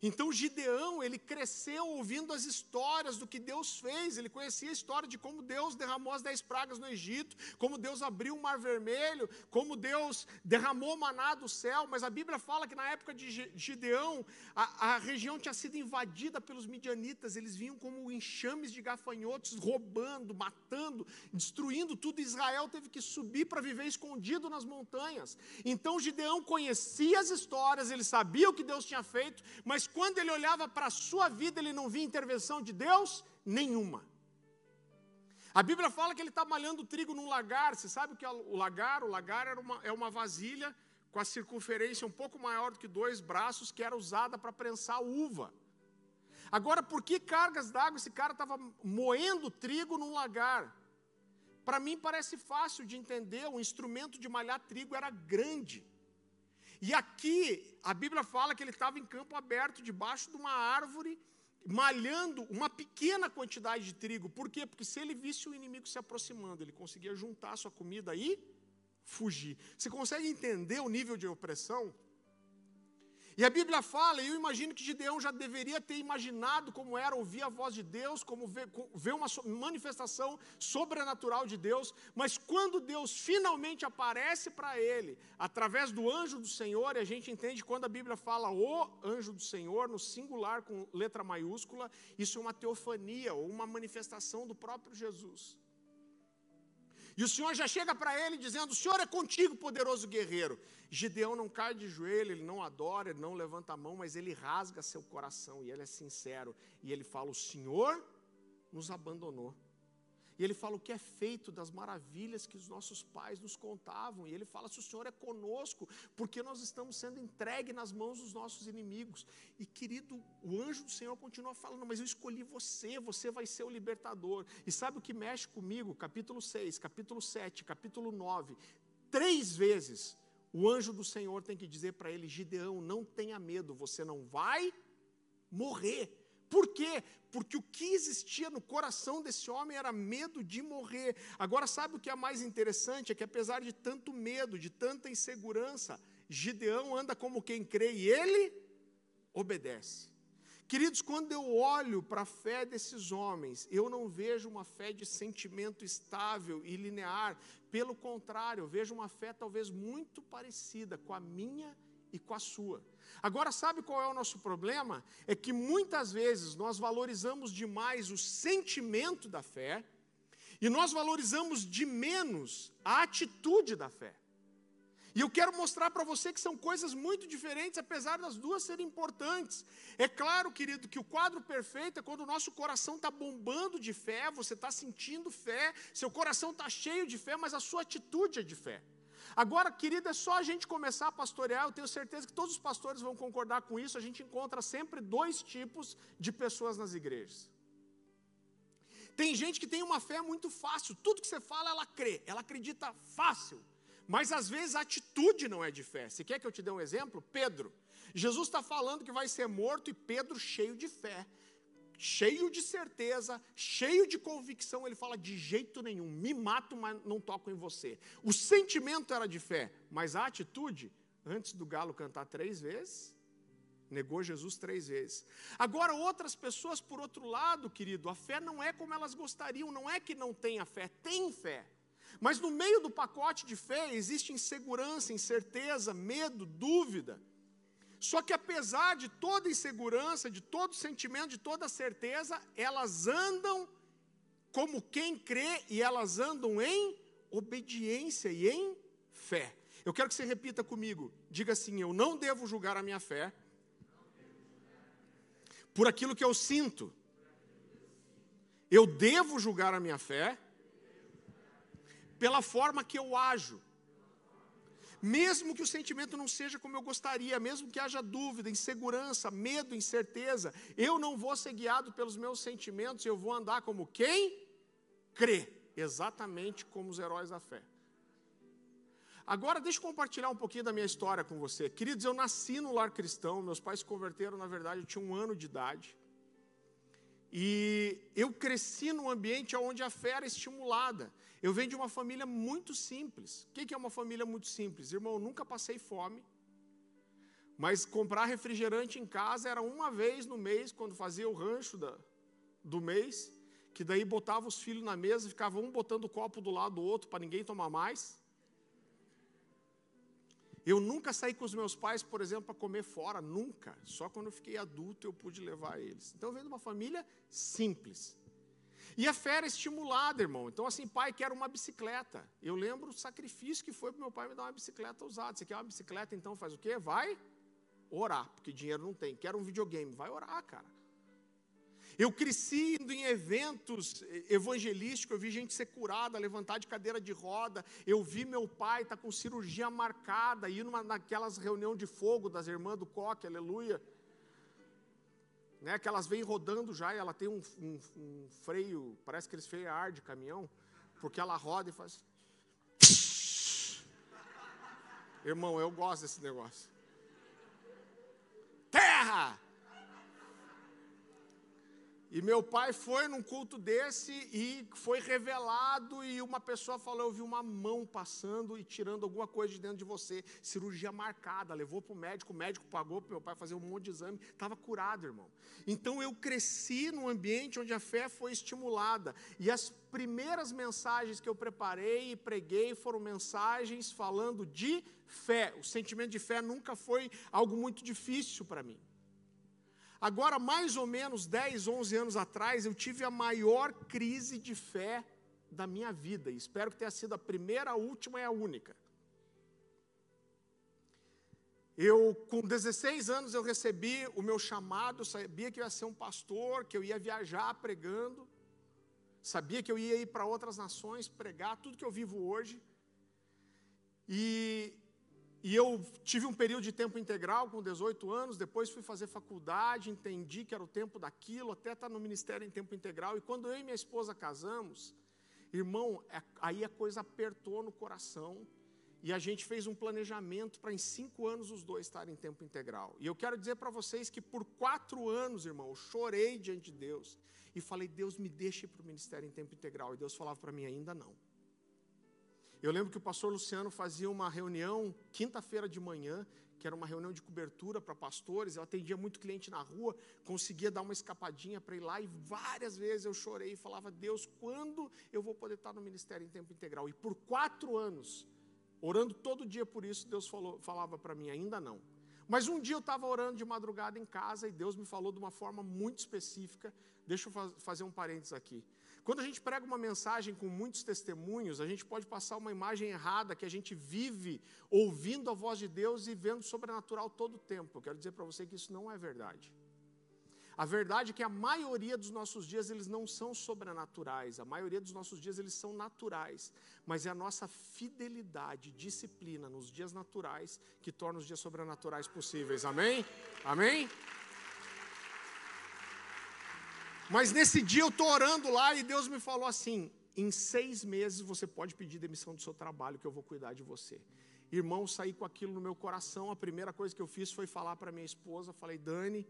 Então Gideão, ele cresceu ouvindo as histórias do que Deus fez, ele conhecia a história de como Deus derramou as dez pragas no Egito, como Deus abriu o mar vermelho, como Deus derramou maná do céu, mas a Bíblia fala que na época de Gideão, a, a região tinha sido invadida pelos midianitas, eles vinham como enxames de gafanhotos, roubando, matando, destruindo tudo, Israel teve que subir para viver escondido nas montanhas. Então Gideão conhecia as histórias, ele sabia o que Deus tinha feito, mas quando ele olhava para a sua vida, ele não via intervenção de Deus nenhuma. A Bíblia fala que ele está malhando trigo num lagar. Você sabe o que é o lagar? O lagar era uma, é uma vasilha com a circunferência um pouco maior do que dois braços, que era usada para prensar uva. Agora, por que cargas d'água? Esse cara estava moendo trigo num lagar. Para mim parece fácil de entender, o instrumento de malhar trigo era grande. E aqui a Bíblia fala que ele estava em campo aberto, debaixo de uma árvore, malhando uma pequena quantidade de trigo. Por quê? Porque se ele visse o inimigo se aproximando, ele conseguia juntar a sua comida e fugir. Você consegue entender o nível de opressão? E a Bíblia fala, e eu imagino que Gideão já deveria ter imaginado como era ouvir a voz de Deus, como ver, ver, uma manifestação sobrenatural de Deus, mas quando Deus finalmente aparece para ele, através do anjo do Senhor, e a gente entende quando a Bíblia fala o anjo do Senhor, no singular com letra maiúscula, isso é uma teofania, ou uma manifestação do próprio Jesus. E o Senhor já chega para ele dizendo: O Senhor é contigo, poderoso guerreiro. Gideão não cai de joelho, ele não adora, ele não levanta a mão, mas ele rasga seu coração e ele é sincero. E ele fala: O Senhor nos abandonou. E ele fala o que é feito das maravilhas que os nossos pais nos contavam. E ele fala se o Senhor é conosco, porque nós estamos sendo entregues nas mãos dos nossos inimigos. E querido, o anjo do Senhor continua falando, mas eu escolhi você, você vai ser o libertador. E sabe o que mexe comigo? Capítulo 6, capítulo 7, capítulo 9. Três vezes o anjo do Senhor tem que dizer para ele: Gideão, não tenha medo, você não vai morrer. Por quê? Porque o que existia no coração desse homem era medo de morrer. Agora, sabe o que é mais interessante? É que apesar de tanto medo, de tanta insegurança, Gideão anda como quem crê e ele obedece. Queridos, quando eu olho para a fé desses homens, eu não vejo uma fé de sentimento estável e linear. Pelo contrário, eu vejo uma fé talvez muito parecida com a minha e com a sua. Agora, sabe qual é o nosso problema? É que muitas vezes nós valorizamos demais o sentimento da fé e nós valorizamos de menos a atitude da fé. E eu quero mostrar para você que são coisas muito diferentes, apesar das duas serem importantes. É claro, querido, que o quadro perfeito é quando o nosso coração está bombando de fé, você está sentindo fé, seu coração está cheio de fé, mas a sua atitude é de fé. Agora, querida, é só a gente começar a pastorear, eu tenho certeza que todos os pastores vão concordar com isso. A gente encontra sempre dois tipos de pessoas nas igrejas. Tem gente que tem uma fé muito fácil, tudo que você fala ela crê, ela acredita fácil, mas às vezes a atitude não é de fé. Você quer que eu te dê um exemplo? Pedro. Jesus está falando que vai ser morto e Pedro cheio de fé cheio de certeza, cheio de convicção, ele fala: de jeito nenhum, me mato, mas não toco em você. O sentimento era de fé, mas a atitude, antes do galo cantar três vezes, negou Jesus três vezes. Agora, outras pessoas, por outro lado, querido, a fé não é como elas gostariam, não é que não tenha fé, tem fé. Mas no meio do pacote de fé existe insegurança, incerteza, medo, dúvida. Só que apesar de toda insegurança, de todo sentimento, de toda certeza, elas andam como quem crê e elas andam em obediência e em fé. Eu quero que você repita comigo. Diga assim: Eu não devo julgar a minha fé por aquilo que eu sinto. Eu devo julgar a minha fé pela forma que eu ajo mesmo que o sentimento não seja como eu gostaria, mesmo que haja dúvida, insegurança, medo, incerteza, eu não vou ser guiado pelos meus sentimentos, eu vou andar como quem crê, exatamente como os heróis da fé. Agora, deixa eu compartilhar um pouquinho da minha história com você. Queridos, eu nasci no lar cristão, meus pais se converteram, na verdade, eu tinha um ano de idade. E eu cresci num ambiente onde a fé era estimulada. Eu venho de uma família muito simples. O que é uma família muito simples? Irmão, eu nunca passei fome. Mas comprar refrigerante em casa era uma vez no mês, quando fazia o rancho da, do mês, que daí botava os filhos na mesa, ficava um botando o copo do lado do outro para ninguém tomar mais. Eu nunca saí com os meus pais, por exemplo, para comer fora, nunca. Só quando eu fiquei adulto eu pude levar eles. Então eu venho de uma família simples. E a fé era estimulada, irmão. Então, assim, pai, quero uma bicicleta. Eu lembro o sacrifício que foi para meu pai me dar uma bicicleta usada. Você quer uma bicicleta, então faz o quê? Vai orar, porque dinheiro não tem. Quero um videogame. Vai orar, cara. Eu cresci indo em eventos evangelísticos, eu vi gente ser curada, levantar de cadeira de roda. Eu vi meu pai estar tá com cirurgia marcada, ir numa, naquelas reuniões de fogo das irmãs do coque, aleluia. Né, que elas vêm rodando já e ela tem um, um, um freio, parece que eles feiam ar de caminhão, porque ela roda e faz. Irmão, eu gosto desse negócio. Terra! E meu pai foi num culto desse e foi revelado e uma pessoa falou, eu vi uma mão passando e tirando alguma coisa de dentro de você, cirurgia marcada, levou para o médico, o médico pagou para meu pai fazer um monte de exame, estava curado, irmão. Então eu cresci num ambiente onde a fé foi estimulada e as primeiras mensagens que eu preparei e preguei foram mensagens falando de fé. O sentimento de fé nunca foi algo muito difícil para mim. Agora, mais ou menos 10, 11 anos atrás, eu tive a maior crise de fé da minha vida. E espero que tenha sido a primeira, a última e a única. Eu, com 16 anos, eu recebi o meu chamado, sabia que eu ia ser um pastor, que eu ia viajar pregando, sabia que eu ia ir para outras nações pregar, tudo que eu vivo hoje. E e eu tive um período de tempo integral com 18 anos, depois fui fazer faculdade, entendi que era o tempo daquilo, até estar no ministério em tempo integral. E quando eu e minha esposa casamos, irmão, é, aí a coisa apertou no coração. E a gente fez um planejamento para em cinco anos os dois estarem em tempo integral. E eu quero dizer para vocês que por quatro anos, irmão, eu chorei diante de Deus e falei: Deus, me deixe para o ministério em tempo integral. E Deus falava para mim: ainda não. Eu lembro que o pastor Luciano fazia uma reunião quinta-feira de manhã, que era uma reunião de cobertura para pastores. Eu atendia muito cliente na rua, conseguia dar uma escapadinha para ir lá e várias vezes eu chorei e falava: Deus, quando eu vou poder estar no ministério em tempo integral? E por quatro anos, orando todo dia por isso, Deus falou, falava para mim: ainda não. Mas um dia eu estava orando de madrugada em casa e Deus me falou de uma forma muito específica. Deixa eu fazer um parênteses aqui. Quando a gente prega uma mensagem com muitos testemunhos, a gente pode passar uma imagem errada que a gente vive ouvindo a voz de Deus e vendo sobrenatural todo o tempo. Eu quero dizer para você que isso não é verdade. A verdade é que a maioria dos nossos dias eles não são sobrenaturais, a maioria dos nossos dias eles são naturais, mas é a nossa fidelidade, disciplina nos dias naturais que torna os dias sobrenaturais possíveis. Amém? Amém? Mas nesse dia eu estou orando lá e Deus me falou assim: em seis meses você pode pedir demissão do seu trabalho, que eu vou cuidar de você. Irmão, saí com aquilo no meu coração. A primeira coisa que eu fiz foi falar para minha esposa: falei, Dani,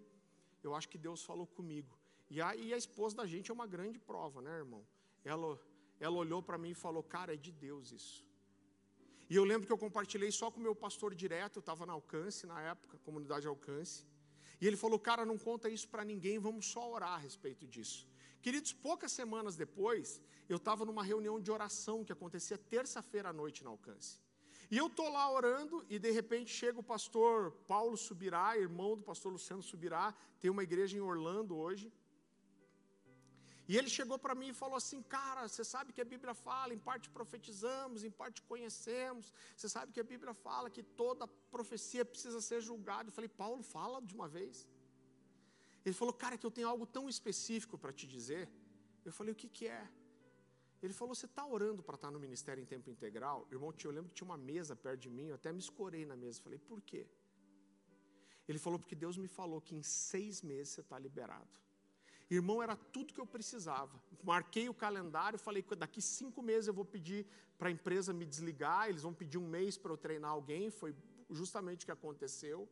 eu acho que Deus falou comigo. E a, e a esposa da gente é uma grande prova, né, irmão? Ela, ela olhou para mim e falou: Cara, é de Deus isso. E eu lembro que eu compartilhei só com o meu pastor direto, eu estava na Alcance na época, comunidade Alcance. E ele falou: Cara, não conta isso para ninguém, vamos só orar a respeito disso. Queridos, poucas semanas depois, eu estava numa reunião de oração que acontecia terça-feira à noite na Alcance. E eu estou lá orando e de repente chega o pastor Paulo Subirá, irmão do pastor Luciano Subirá, tem uma igreja em Orlando hoje. E ele chegou para mim e falou assim: Cara, você sabe que a Bíblia fala, em parte profetizamos, em parte conhecemos. Você sabe que a Bíblia fala que toda profecia precisa ser julgada. Eu falei: Paulo, fala de uma vez. Ele falou: Cara, que eu tenho algo tão específico para te dizer. Eu falei: O que, que é? Ele falou: Você está orando para estar tá no ministério em tempo integral? Irmão, eu lembro que tinha uma mesa perto de mim, eu até me escorei na mesa. Eu falei: Por quê? Ele falou: Porque Deus me falou que em seis meses você está liberado. Irmão, era tudo que eu precisava. Marquei o calendário, falei que daqui cinco meses eu vou pedir para a empresa me desligar, eles vão pedir um mês para eu treinar alguém, foi justamente o que aconteceu.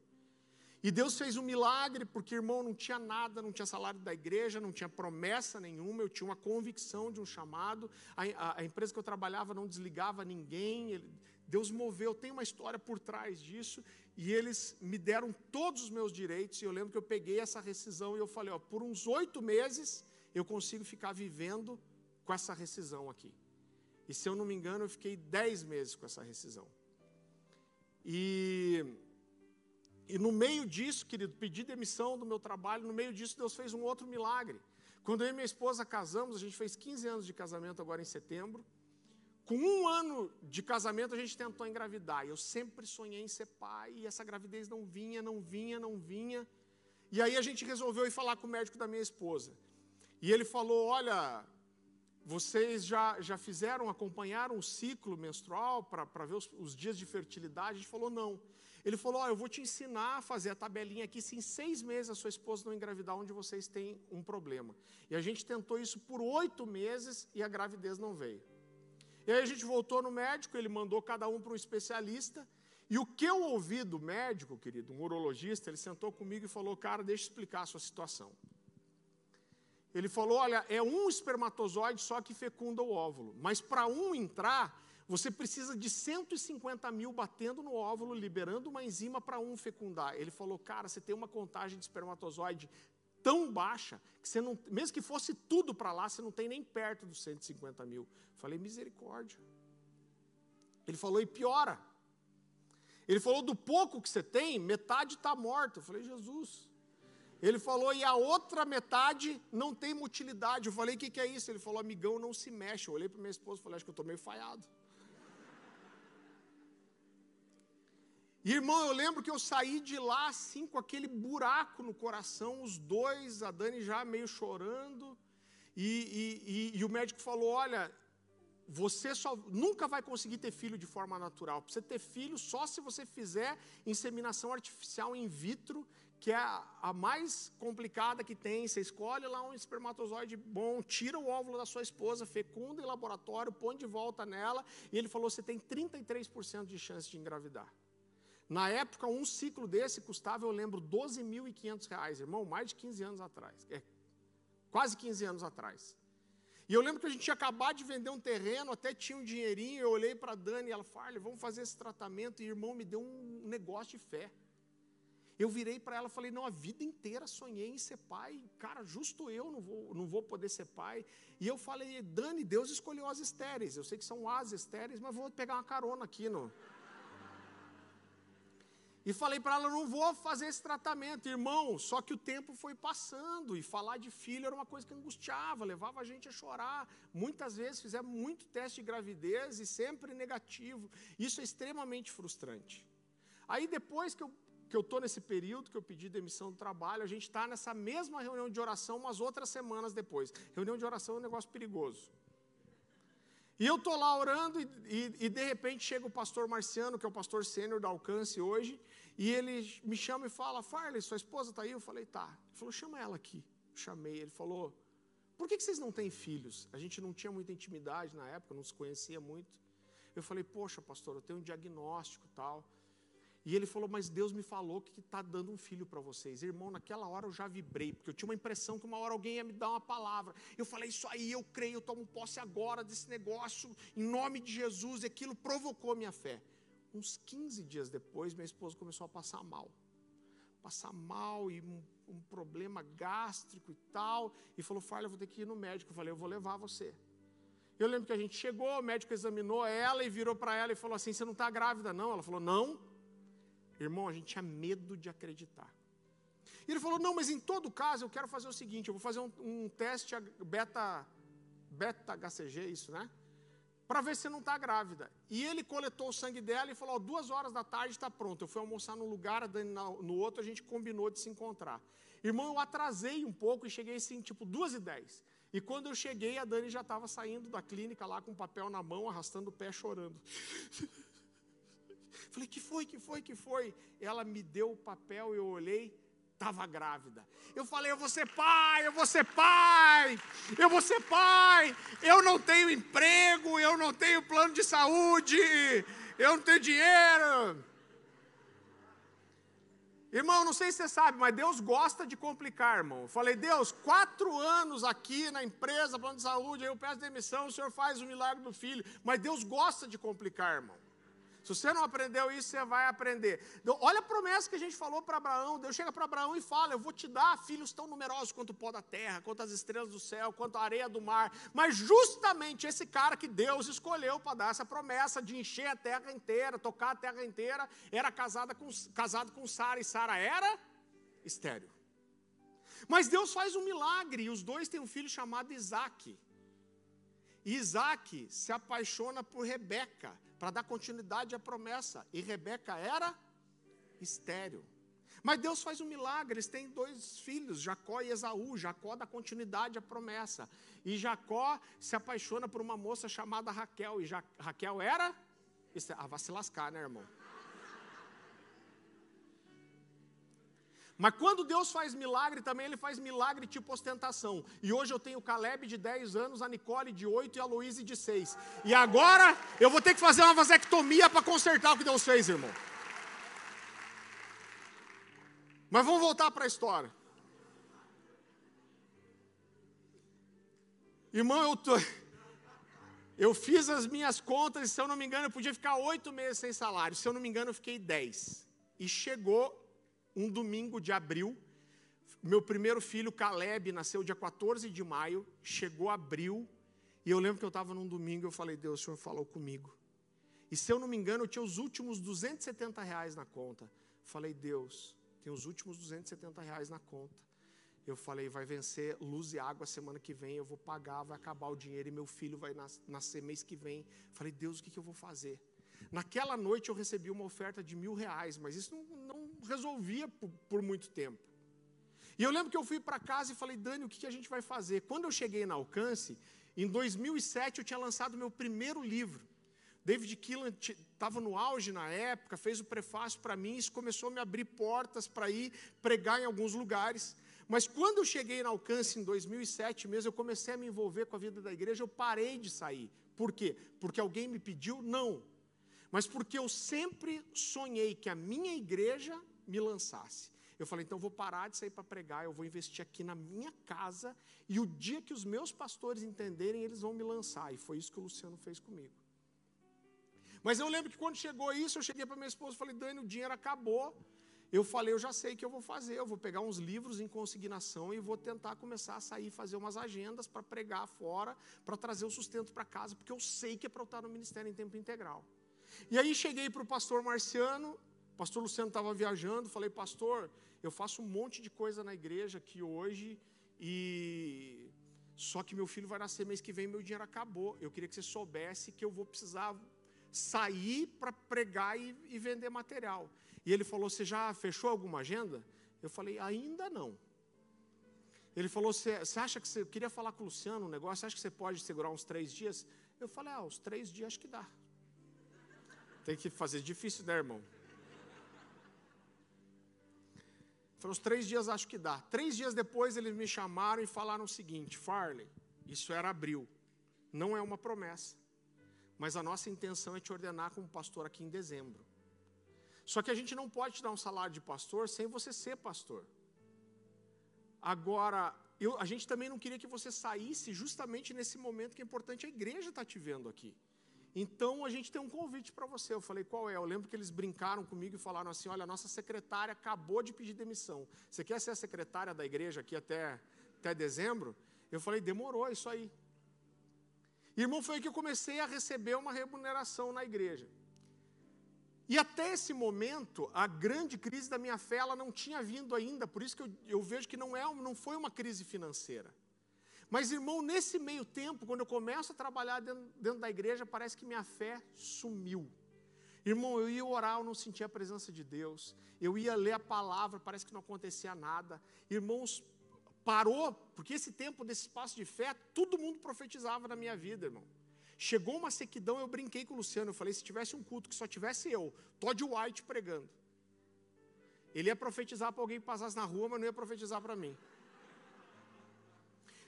E Deus fez um milagre, porque irmão não tinha nada, não tinha salário da igreja, não tinha promessa nenhuma, eu tinha uma convicção de um chamado. A, a, a empresa que eu trabalhava não desligava ninguém, ele, Deus moveu, tem uma história por trás disso, e eles me deram todos os meus direitos. E eu lembro que eu peguei essa rescisão e eu falei: ó, por uns oito meses eu consigo ficar vivendo com essa rescisão aqui. E se eu não me engano, eu fiquei dez meses com essa rescisão. E, e no meio disso, querido, pedi demissão do meu trabalho. No meio disso, Deus fez um outro milagre. Quando eu e minha esposa casamos, a gente fez 15 anos de casamento agora em setembro. Com um ano de casamento, a gente tentou engravidar. Eu sempre sonhei em ser pai, e essa gravidez não vinha, não vinha, não vinha. E aí a gente resolveu ir falar com o médico da minha esposa. E ele falou: Olha, vocês já, já fizeram, acompanharam o ciclo menstrual para ver os, os, dias de fertilidade? A gente falou, não. Ele falou, oh, eu vou te ensinar a fazer a tabelinha aqui, se em seis meses a sua esposa não engravidar, onde vocês têm um problema. E a gente tentou isso por oito meses e a gravidez não veio. E aí a gente voltou no médico, ele mandou cada um para um especialista, e o que eu ouvi do médico, querido, um urologista, ele sentou comigo e falou, cara, deixa eu explicar a sua situação. Ele falou: olha, é um espermatozoide só que fecunda o óvulo, mas para um entrar, você precisa de 150 mil batendo no óvulo, liberando uma enzima para um fecundar. Ele falou: cara, você tem uma contagem de espermatozoide tão baixa que você não, mesmo que fosse tudo para lá, você não tem nem perto dos 150 mil. Falei: misericórdia. Ele falou: e piora. Ele falou: do pouco que você tem, metade está morta. Eu falei: Jesus. Ele falou, e a outra metade não tem motilidade. Eu falei, o que, que é isso? Ele falou, amigão, não se mexe. Eu olhei para minha esposa e falei, acho que eu estou meio falhado. Irmão, eu lembro que eu saí de lá assim, com aquele buraco no coração, os dois, a Dani já meio chorando. E, e, e, o médico falou: Olha, você só nunca vai conseguir ter filho de forma natural. Você ter filho, só se você fizer inseminação artificial in vitro, que é a, mais complicada que tem. Você escolhe lá um espermatozoide bom, tira o óvulo da sua esposa, fecunda em laboratório, põe de volta nela, e ele falou: você tem 33% de chance de engravidar. Na época, um ciclo desse custava, eu lembro, 12.500 reais, irmão, mais de 15 anos atrás. É, quase 15 anos atrás. E eu lembro que a gente tinha acabado de vender um terreno, até tinha um dinheirinho, eu olhei para a Dani e ela falou, vamos fazer esse tratamento, e irmão me deu um negócio de fé. Eu virei para ela e falei: Não, a vida inteira sonhei em ser pai. Cara, justo eu não vou, não vou poder ser pai. E eu falei: Dani, Deus escolheu as estéreis. Eu sei que são as estéreis, mas vou pegar uma carona aqui no. E falei para ela: não vou fazer esse tratamento, irmão. Só que o tempo foi passando e falar de filho era uma coisa que angustiava, levava a gente a chorar. Muitas vezes fizemos muito teste de gravidez e sempre negativo. Isso é extremamente frustrante. Aí depois que eu que eu estou nesse período que eu pedi demissão do trabalho, a gente está nessa mesma reunião de oração umas outras semanas depois. Reunião de oração é um negócio perigoso. E eu estou lá orando e, e, e, de repente chega o pastor Marciano, que é o pastor sênior da Alcance hoje, e ele me chama e fala, Farley, sua esposa está aí? Eu falei, tá. Ele falou, chama ela aqui. chamei, ele falou, por que, que vocês não têm filhos? A gente não tinha muita intimidade na época, não se conhecia muito. Eu falei, poxa, pastor, eu tenho um diagnóstico tal. E ele falou: Mas Deus me falou que está dando um filho para vocês. Irmão, naquela hora eu já vibrei, porque eu tinha uma impressão que uma hora alguém ia me dar uma palavra. Eu falei: Isso aí, eu creio, eu tomo posse agora desse negócio, em nome de Jesus. E aquilo provocou minha fé. Uns 15 dias depois, minha esposa começou a passar mal. Passar mal e um, um problema gástrico e tal. E falou: Fala, eu vou ter que ir no médico. Eu falei: Eu vou levar você. Eu lembro que a gente chegou, o médico examinou ela e virou para ela e falou assim: Você não está grávida, não? Ela falou: Não. Irmão, a gente tinha medo de acreditar. E ele falou: Não, mas em todo caso, eu quero fazer o seguinte: eu vou fazer um, um teste beta, beta HCG, isso, né? Para ver se não está grávida. E ele coletou o sangue dela e falou: Duas horas da tarde está pronto. Eu fui almoçar num lugar, no outro a gente combinou de se encontrar. Irmão, eu atrasei um pouco e cheguei assim, tipo, duas e dez. E quando eu cheguei, a Dani já estava saindo da clínica lá com o papel na mão, arrastando o pé, chorando. (laughs) Falei, que foi, que foi, que foi? Ela me deu o papel, eu olhei, estava grávida. Eu falei, eu vou ser pai, eu vou ser pai, eu vou ser pai. Eu não tenho emprego, eu não tenho plano de saúde, eu não tenho dinheiro. Irmão, não sei se você sabe, mas Deus gosta de complicar, irmão. Eu falei, Deus, quatro anos aqui na empresa, plano de saúde, aí eu peço demissão, o senhor faz o milagre do filho. Mas Deus gosta de complicar, irmão. Se você não aprendeu isso, você vai aprender. Então, olha a promessa que a gente falou para Abraão. Deus chega para Abraão e fala: Eu vou te dar filhos tão numerosos quanto o pó da terra, quanto as estrelas do céu, quanto a areia do mar. Mas justamente esse cara que Deus escolheu para dar essa promessa de encher a terra inteira, tocar a terra inteira, era casada com, casado com Sara. E Sara era estéreo. Mas Deus faz um milagre e os dois têm um filho chamado Isaac. Isaac se apaixona por Rebeca para dar continuidade à promessa. E Rebeca era estéreo. Mas Deus faz um milagre, eles têm dois filhos, Jacó e Esaú. Jacó dá continuidade à promessa. E Jacó se apaixona por uma moça chamada Raquel. E ja Raquel era? Isso, ah, vai se lascar, né, irmão? Mas quando Deus faz milagre, também Ele faz milagre tipo ostentação. E hoje eu tenho Caleb de 10 anos, a Nicole de 8 e a Luíse de 6. E agora eu vou ter que fazer uma vasectomia para consertar o que Deus fez, irmão. Mas vamos voltar para a história. Irmão, eu, tô, (laughs) eu fiz as minhas contas e, se eu não me engano, eu podia ficar oito meses sem salário. Se eu não me engano, eu fiquei dez. E chegou um domingo de abril. Meu primeiro filho, Caleb, nasceu dia 14 de maio. Chegou abril. E eu lembro que eu estava num domingo e eu falei, Deus, o Senhor falou comigo. E se eu não me engano, eu tinha os últimos 270 reais na conta. Falei, Deus, tem os últimos 270 reais na conta. Eu falei, vai vencer luz e água semana que vem, eu vou pagar, vai acabar o dinheiro e meu filho vai nascer mês que vem. Falei, Deus, o que, que eu vou fazer? Naquela noite eu recebi uma oferta de mil reais, mas isso não, resolvia por, por, muito tempo. E eu lembro que eu fui para casa e falei, Dani, o que, que a gente vai fazer? Quando eu cheguei na Alcance, em 2007 eu tinha lançado meu primeiro livro. David Keelan estava no auge na época, fez o prefácio para mim, isso começou a me abrir portas para ir pregar em alguns lugares. Mas quando eu cheguei no alcance em 2007 mesmo, eu comecei a me envolver com a vida da igreja, eu parei de sair. Por quê? Porque alguém me pediu? Não. Mas porque eu sempre sonhei que a minha igreja me lançasse. Eu falei, então vou parar de sair para pregar, eu vou investir aqui na minha casa, e o dia que os meus pastores entenderem, eles vão me lançar. E foi isso que o Luciano fez comigo. Mas eu lembro que quando chegou isso, eu cheguei para minha esposa e falei, Dani, o dinheiro acabou. Eu falei, eu já sei o que eu vou fazer, eu vou pegar uns livros em consignação e vou tentar começar a sair, fazer umas agendas para pregar fora, para trazer o sustento para casa, porque eu sei que é para eu estar no ministério em tempo integral. E aí cheguei para o pastor Marciano, pastor Luciano estava viajando, falei, pastor, eu faço um monte de coisa na igreja aqui hoje e só que meu filho vai nascer mês que vem, meu dinheiro acabou. Eu queria que você soubesse que eu vou precisar sair para pregar e, e, vender material. E ele falou: Você já fechou alguma agenda? Eu falei: Ainda não. Ele falou: Você acha que você. Eu queria falar com o Luciano um negócio, acha que você pode segurar uns três dias? Eu falei: Ah, os três dias acho que dá. Tem que fazer difícil, né, irmão? Falei, os três dias acho que dá. Três dias depois eles me chamaram e falaram o seguinte: Farley, isso era abril, não é uma promessa mas a nossa intenção é te ordenar como pastor aqui em dezembro. Só que a gente não pode te dar um salário de pastor sem você ser pastor. Agora, eu, a gente também não queria que você saísse justamente nesse momento que é importante, a igreja está te vendo aqui. Então a gente tem um convite para você. Eu falei, qual é? Eu lembro que eles brincaram comigo e falaram assim: olha, a nossa secretária acabou de pedir demissão. Você quer ser a secretária da igreja aqui até, até dezembro? Eu falei, demorou, isso aí. Irmão, foi aí que eu comecei a receber uma remuneração na igreja. E até esse momento, a grande crise da minha fé, ela não tinha vindo ainda, por isso que eu, eu vejo que não, é, não foi uma crise financeira. Mas, irmão, nesse meio tempo, quando eu começo a trabalhar dentro, dentro da igreja, parece que minha fé sumiu. Irmão, eu ia orar, eu não sentia a presença de Deus. Eu ia ler a palavra, parece que não acontecia nada. Irmãos, parou, porque esse tempo desse espaço de fé, todo mundo profetizava na minha vida, irmão. Chegou uma sequidão, eu brinquei com o Luciano, eu falei, se tivesse um culto que só tivesse eu, Todd White pregando. Ele ia profetizar para alguém que passasse na rua, mas não ia profetizar para mim.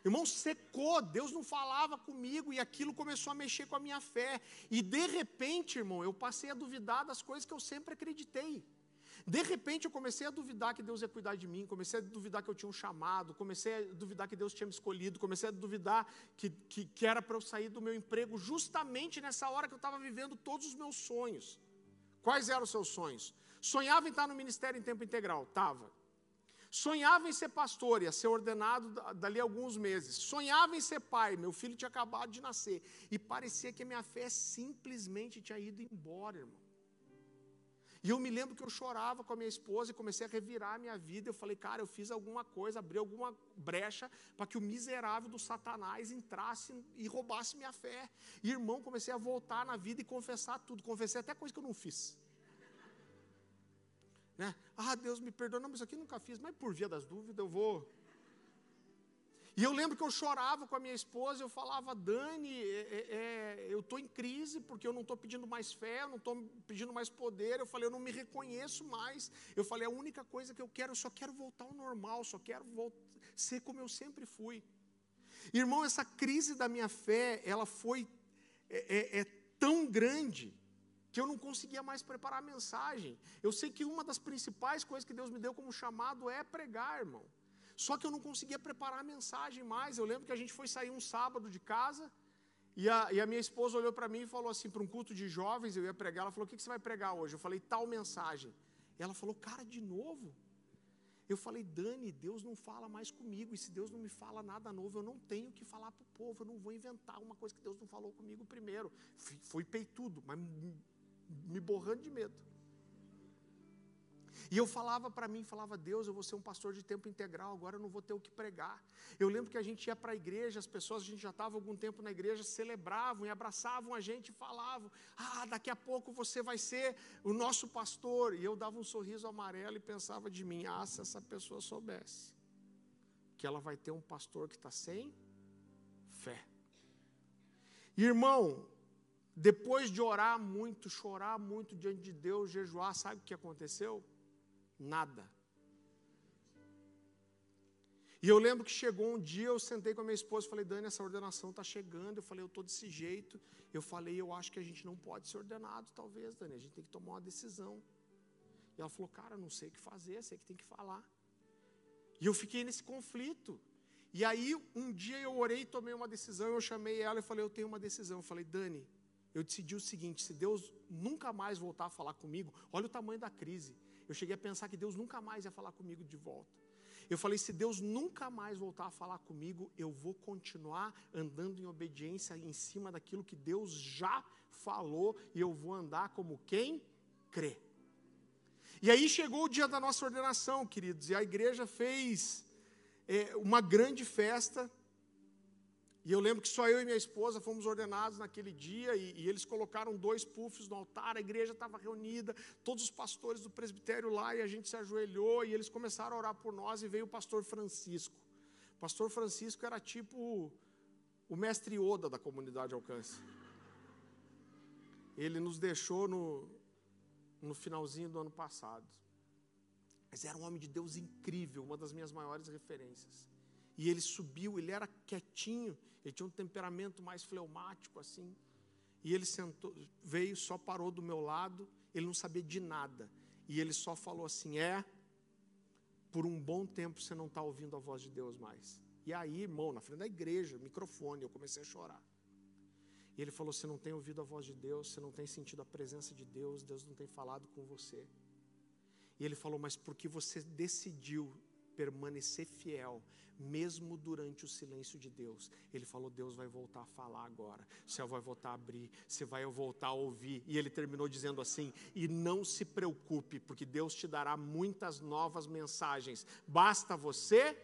Irmão, secou, Deus não falava comigo e aquilo começou a mexer com a minha fé. E de repente, irmão, eu passei a duvidar das coisas que eu sempre acreditei. De repente eu comecei a duvidar que Deus ia cuidar de mim, comecei a duvidar que eu tinha um chamado, comecei a duvidar que Deus tinha me escolhido, comecei a duvidar que, que, que era para eu sair do meu emprego justamente nessa hora que eu estava vivendo todos os meus sonhos. Quais eram os seus sonhos? Sonhava em estar no ministério em tempo integral, estava. Sonhava em ser pastor, ia ser ordenado dali a alguns meses. Sonhava em ser pai, meu filho tinha acabado de nascer. E parecia que a minha fé simplesmente tinha ido embora, irmão. E eu me lembro que eu chorava com a minha esposa e comecei a revirar a minha vida. Eu falei, cara, eu fiz alguma coisa, abri alguma brecha para que o miserável do Satanás entrasse e roubasse minha fé. E, irmão, comecei a voltar na vida e confessar tudo. Confessei até coisa que eu não fiz. Né? Ah, Deus me perdoa, não, mas isso aqui nunca fiz, mas por via das dúvidas eu vou. E eu lembro que eu chorava com a minha esposa, eu falava, Dani, é, é, é eu estou em crise porque eu não estou pedindo mais fé, eu não estou pedindo mais poder. Eu falei, eu não me reconheço mais. Eu falei, a única coisa que eu quero, eu só quero voltar ao normal, só quero voltar, ser como eu sempre fui. Irmão, essa crise da minha fé, ela foi é, é, é tão grande que eu não conseguia mais preparar a mensagem. Eu sei que uma das principais coisas que Deus me deu como chamado é pregar, irmão. Só que eu não conseguia preparar a mensagem mais. Eu lembro que a gente foi sair um sábado de casa e a, e a minha esposa olhou para mim e falou assim: para um culto de jovens, eu ia pregar. Ela falou: O que, que você vai pregar hoje? Eu falei: Tal mensagem. E ela falou: Cara, de novo? Eu falei: Dani, Deus não fala mais comigo. E se Deus não me fala nada novo, eu não tenho que falar para o povo. Eu não vou inventar uma coisa que Deus não falou comigo primeiro. Fui, fui peitudo, mas me borrando de medo. E eu falava para mim, falava, Deus, eu vou ser um pastor de tempo integral, agora eu não vou ter o que pregar. Eu lembro que a gente ia para a igreja, as pessoas, a gente já estava algum tempo na igreja, celebravam e abraçavam a gente e falavam, ah, daqui a pouco você vai ser o nosso pastor. E eu dava um sorriso amarelo e pensava de mim, ah, se essa pessoa soubesse que ela vai ter um pastor que está sem fé. Irmão, depois de orar muito, chorar muito diante de Deus, jejuar, sabe o que aconteceu? Nada. E eu lembro que chegou um dia, eu sentei com a minha esposa e falei, Dani, essa ordenação está chegando. Eu falei, eu estou desse jeito. Eu falei, eu acho que a gente não pode ser ordenado, talvez, Dani. A gente tem que tomar uma decisão. E ela falou, cara, não sei o que fazer, sei que tem que falar. E eu fiquei nesse conflito. E aí, um dia eu orei tomei uma decisão. Eu chamei ela e falei, eu tenho uma decisão. Eu falei, Dani, eu decidi o seguinte: se Deus nunca mais voltar a falar comigo, olha o tamanho da crise. Eu cheguei a pensar que Deus nunca mais ia falar comigo de volta. Eu falei: se Deus nunca mais voltar a falar comigo, eu vou continuar andando em obediência em cima daquilo que Deus já falou e eu vou andar como quem crê. E aí chegou o dia da nossa ordenação, queridos, e a igreja fez é, uma grande festa e eu lembro que só eu e minha esposa fomos ordenados naquele dia e, e eles colocaram dois puffs no altar, a igreja estava reunida, todos os pastores do presbitério lá e a gente se ajoelhou e eles começaram a orar por nós e veio o pastor Francisco. O pastor Francisco era tipo o mestre Oda da comunidade Alcance. Ele nos deixou no, no finalzinho do ano passado. Mas era um homem de Deus incrível, uma das minhas maiores referências. E ele subiu, ele era quietinho, ele tinha um temperamento mais fleumático assim. E ele sentou, veio, só parou do meu lado, ele não sabia de nada. E ele só falou assim: É, por um bom tempo você não está ouvindo a voz de Deus mais. E aí, irmão, na frente da igreja, microfone, eu comecei a chorar. E ele falou: Você não tem ouvido a voz de Deus, você não tem sentido a presença de Deus, Deus não tem falado com você. E ele falou: Mas porque você decidiu permanecer fiel, mesmo durante o silêncio de Deus. Ele falou: Deus vai voltar a falar agora, o céu vai voltar a abrir, você vai voltar a ouvir. E ele terminou dizendo assim: E não se preocupe, porque Deus te dará muitas novas mensagens, basta você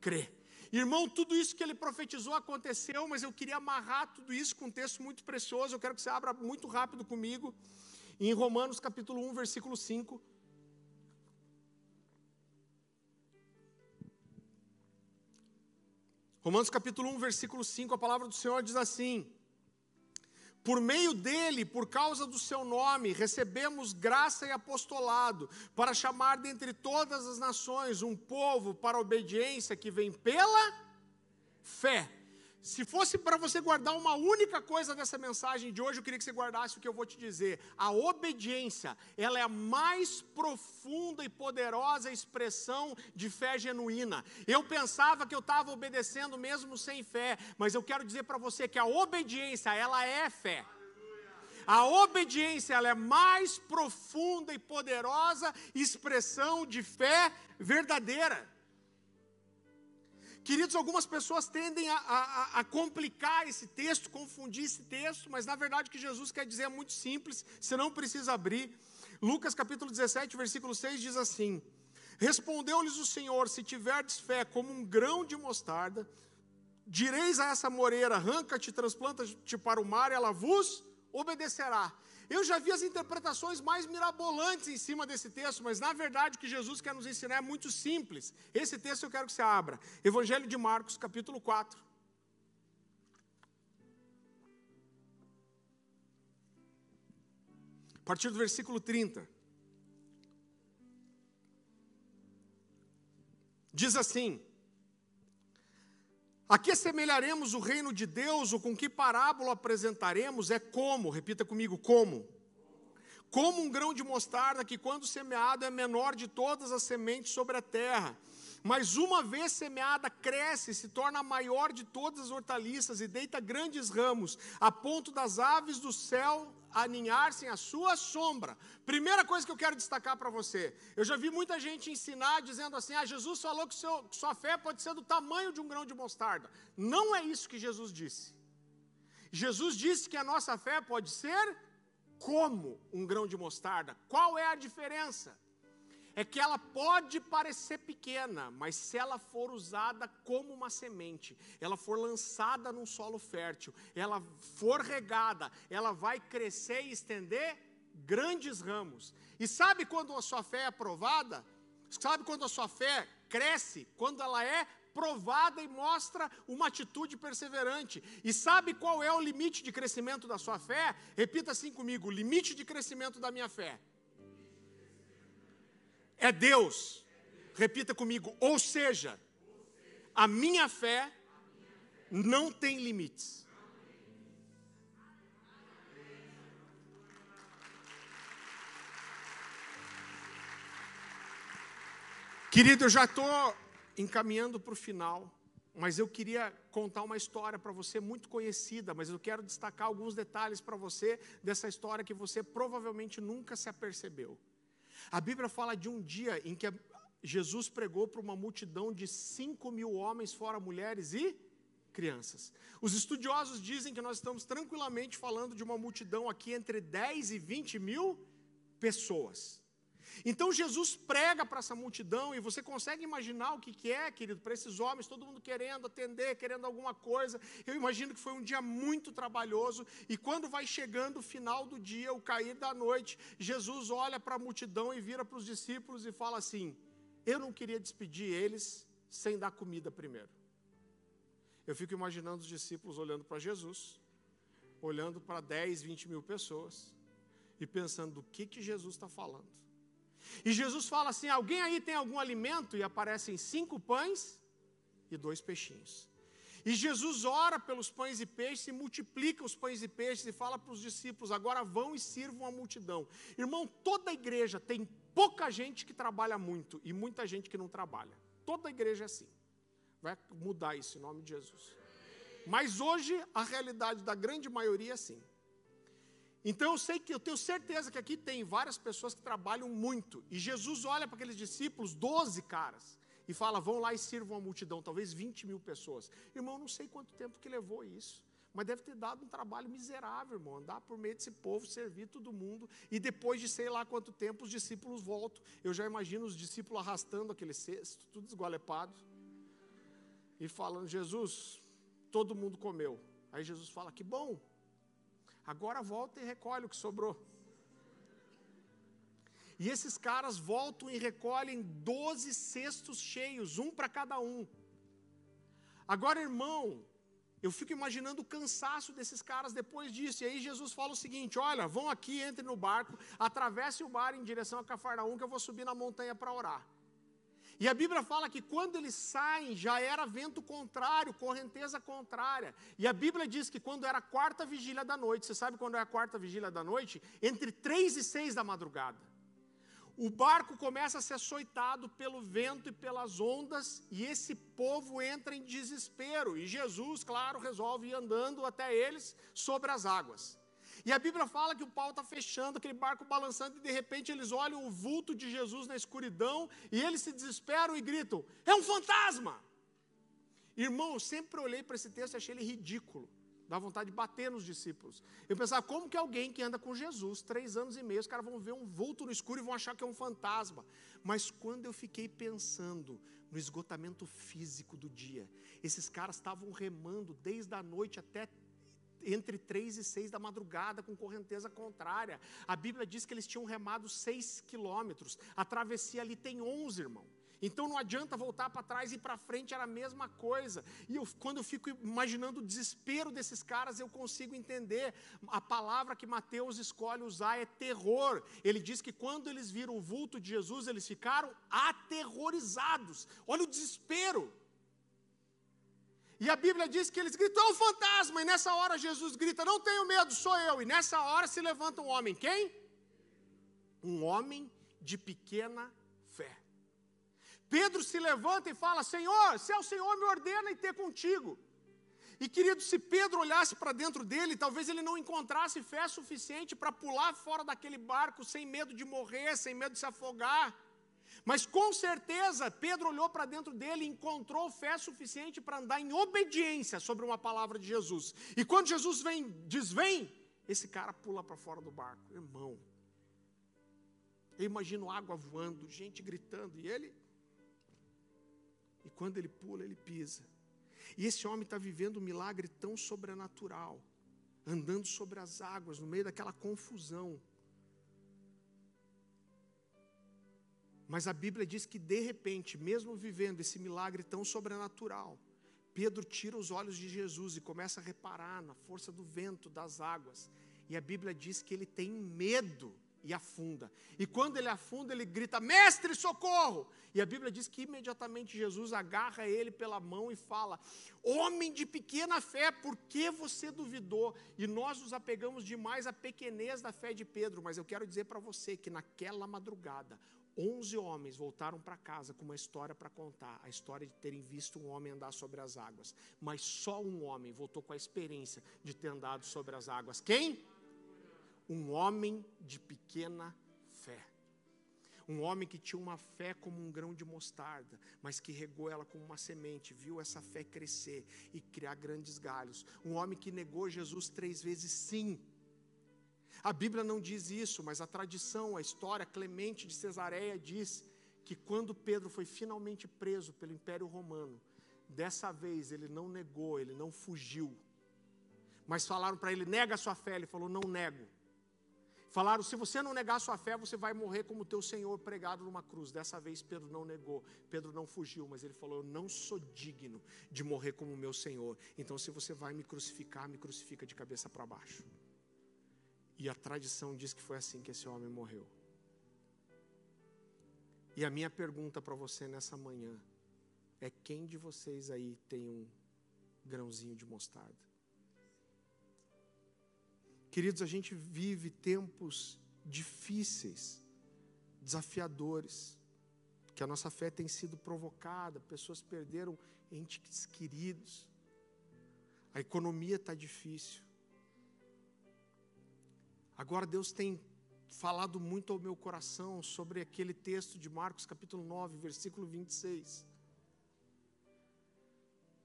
crer. Irmão, tudo isso que ele profetizou aconteceu, mas eu queria amarrar tudo isso com um texto muito precioso. Eu quero que você abra muito rápido comigo, em Romanos capítulo 1, versículo 5. Romanos capítulo 1, versículo 5, a palavra do Senhor diz assim: Por meio dele, por causa do seu nome, recebemos graça e apostolado, para chamar dentre todas as nações um povo para a obediência que vem pela fé. Se fosse para você guardar uma única coisa dessa mensagem de hoje, eu queria que você guardasse o que eu vou te dizer. A obediência, ela é a mais profunda e poderosa expressão de fé genuína. Eu pensava que eu estava obedecendo mesmo sem fé, mas eu quero dizer para você que a obediência, ela é fé. A obediência ela é mais profunda e poderosa expressão de fé verdadeira. Queridos, algumas pessoas tendem a, a, a, complicar esse texto, confundir esse texto, mas na verdade o que Jesus quer dizer é muito simples, você não precisa abrir. Lucas capítulo 17, versículo 6 diz assim: Respondeu-lhes o Senhor: Se tiverdes fé como um grão de mostarda, direis a essa moreira: arranca-te, transplanta-te para o mar, e ela vos obedecerá. Eu já vi as interpretações mais mirabolantes em cima desse texto, mas na verdade o que Jesus quer nos ensinar é muito simples. Esse texto eu quero que você abra. Evangelho de Marcos, capítulo 4. A partir do versículo 30. Diz assim: a que semelharemos o reino de Deus, ou com que parábola apresentaremos? É como, repita comigo, como? Como um grão de mostarda que, quando semeado, é menor de todas as sementes sobre a terra. Mas uma vez semeada, cresce, se torna a maior de todas as hortaliças e deita grandes ramos, a ponto das aves do céu aninhar-se à sua sombra. Primeira coisa que eu quero destacar para você. Eu já vi muita gente ensinar dizendo assim: ah, Jesus falou que seu, sua fé pode ser do tamanho de um grão de mostarda. Não é isso que Jesus disse. Jesus disse que a nossa fé pode ser como um grão de mostarda. Qual é a diferença? É que ela pode parecer pequena, mas se ela for usada como uma semente, ela for lançada num solo fértil, ela for regada, ela vai crescer e estender grandes ramos. E sabe quando a sua fé é aprovada? Sabe quando a sua fé cresce? Quando ela é provada e mostra uma atitude perseverante. E sabe qual é o limite de crescimento da sua fé? Repita assim comigo: limite de crescimento da minha fé é Deus. Repita comigo, ou seja, a minha fé não tem limites. Querido, eu já estou encaminhando para o final, mas eu queria contar uma história para você muito conhecida, mas eu quero destacar alguns detalhes para você dessa história que você provavelmente nunca se apercebeu. A Bíblia fala de um dia em que Jesus pregou para uma multidão de 5 mil homens, fora mulheres e crianças. Os estudiosos dizem que nós estamos tranquilamente falando de uma multidão aqui entre 10 e 20 mil pessoas. Então Jesus prega para essa multidão e você consegue imaginar o que, que é, querido, para esses homens, todo mundo querendo atender, querendo alguma coisa. Eu imagino que foi um dia muito trabalhoso e quando vai chegando o final do dia, o cair da noite, Jesus olha para a multidão e vira para os discípulos e fala assim: Eu não queria despedir eles sem dar comida primeiro. Eu fico imaginando os discípulos olhando para Jesus, olhando para 10, 20 mil pessoas e pensando do que, que Jesus está falando. E Jesus fala assim: alguém aí tem algum alimento? E aparecem cinco pães e dois peixinhos. E Jesus ora pelos pães e peixes e multiplica os pães e peixes e fala para os discípulos: agora vão e sirvam a multidão. Irmão, toda igreja tem pouca gente que trabalha muito e muita gente que não trabalha. Toda igreja é assim. Vai mudar isso em nome de Jesus. Mas hoje a realidade da grande maioria é assim. Então eu sei que eu tenho certeza que aqui tem várias pessoas que trabalham muito. E Jesus olha para aqueles discípulos, 12 caras, e fala: vão lá e sirvam a multidão, talvez 20 mil pessoas. Irmão, não sei quanto tempo que levou isso. Mas deve ter dado um trabalho miserável, irmão, andar por meio desse povo, servir todo mundo, e depois de sei lá quanto tempo os discípulos voltam. Eu já imagino os discípulos arrastando aquele cesto, tudo esgualepado, e falando: Jesus, todo mundo comeu. Aí Jesus fala: que bom, Agora volta e recolhe o que sobrou. E esses caras voltam e recolhem 12 cestos cheios, um para cada um. Agora, irmão, eu fico imaginando o cansaço desses caras depois disso. E aí Jesus fala o seguinte: olha, vão aqui, entrem no barco, atravesse o mar em direção a Cafarnaum, que eu vou subir na montanha para orar. E a Bíblia fala que quando eles saem, já era vento contrário, correnteza contrária. E a Bíblia diz que quando era a quarta vigília da noite, você sabe quando é a quarta vigília da noite? Entre três e seis da madrugada. O barco começa a ser açoitado pelo vento e pelas ondas, e esse povo entra em desespero. E Jesus, claro, resolve ir andando até eles sobre as águas. E a Bíblia fala que o pau está fechando, aquele barco balançando, e de repente eles olham o vulto de Jesus na escuridão, e eles se desesperam e gritam: É um fantasma! Irmão, eu sempre olhei para esse texto e achei ele ridículo. Dá vontade de bater nos discípulos. Eu pensava, como que alguém que anda com Jesus, três anos e meio, os caras vão ver um vulto no escuro e vão achar que é um fantasma. Mas quando eu fiquei pensando no esgotamento físico do dia, esses caras estavam remando desde a noite até entre três e seis da madrugada com correnteza contrária. A Bíblia diz que eles tinham remado seis quilômetros. A travessia ali tem onze, irmão. Então não adianta voltar para trás e para frente, era a mesma coisa. E eu, quando eu fico imaginando o desespero desses caras, eu consigo entender. A palavra que Mateus escolhe usar é terror. Ele diz que quando eles viram o vulto de Jesus, eles ficaram aterrorizados. Olha o desespero. E a Bíblia diz que eles gritam, é um fantasma. E nessa hora Jesus grita, não tenho medo, sou eu. E nessa hora se levanta um homem. Quem? Um homem de pequena Pedro se levanta e fala: Senhor, se é o Senhor, me ordena e ter contigo. E querido, se Pedro olhasse para dentro dele, talvez ele não encontrasse fé suficiente para pular fora daquele barco sem medo de morrer, sem medo de se afogar. Mas com certeza Pedro olhou para dentro dele e encontrou fé suficiente para andar em obediência sobre uma palavra de Jesus. E quando Jesus vem, diz: Vem, esse cara pula para fora do barco. Irmão, eu imagino água voando, gente gritando, e ele e quando ele pula, ele pisa. E esse homem está vivendo um milagre tão sobrenatural, andando sobre as águas, no meio daquela confusão. Mas a Bíblia diz que de repente, mesmo vivendo esse milagre tão sobrenatural, Pedro tira os olhos de Jesus e começa a reparar na força do vento, das águas. E a Bíblia diz que ele tem medo e afunda. E quando ele afunda, ele grita: Mestre, socorro! E a Bíblia diz que imediatamente Jesus agarra ele pela mão e fala: Homem de pequena fé, por que você duvidou? E nós nos apegamos demais à pequenez da fé de Pedro, mas eu quero dizer para você que naquela madrugada, Onze homens voltaram para casa com uma história para contar, a história de terem visto um homem andar sobre as águas. Mas só um homem voltou com a experiência de ter andado sobre as águas. Quem? um homem de pequena fé. Um homem que tinha uma fé como um grão de mostarda, mas que regou ela como uma semente, viu essa fé crescer e criar grandes galhos. Um homem que negou Jesus três vezes sim. A Bíblia não diz isso, mas a tradição, a história, Clemente de Cesareia diz que quando Pedro foi finalmente preso pelo Império Romano, dessa vez ele não negou, ele não fugiu. Mas falaram para ele: nega a sua fé. Ele falou: não nego. Falaram: se você não negar sua fé, você vai morrer como teu Senhor pregado numa cruz. Dessa vez Pedro não negou, Pedro não fugiu, mas ele falou: Eu não sou digno de morrer como meu Senhor. Então, se você vai me crucificar, me crucifica de cabeça para baixo. E a tradição diz que foi assim que esse homem morreu. E a minha pergunta para você nessa manhã é: quem de vocês aí tem um grãozinho de mostarda? Queridos, a gente vive tempos difíceis, desafiadores, que a nossa fé tem sido provocada, pessoas perderam entes queridos, a economia está difícil. Agora Deus tem falado muito ao meu coração sobre aquele texto de Marcos capítulo 9, versículo 26.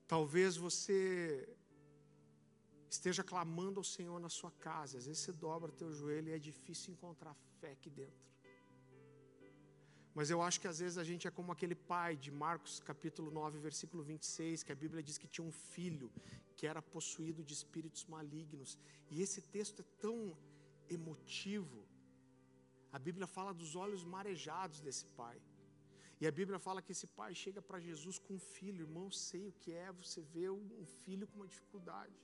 Talvez você esteja clamando ao Senhor na sua casa. Às vezes você dobra teu joelho e é difícil encontrar fé aqui dentro. Mas eu acho que às vezes a gente é como aquele pai de Marcos capítulo 9, versículo 26, que a Bíblia diz que tinha um filho que era possuído de espíritos malignos. E esse texto é tão emotivo. A Bíblia fala dos olhos marejados desse pai. E a Bíblia fala que esse pai chega para Jesus com um filho, irmão, sei o que é você vê um filho com uma dificuldade.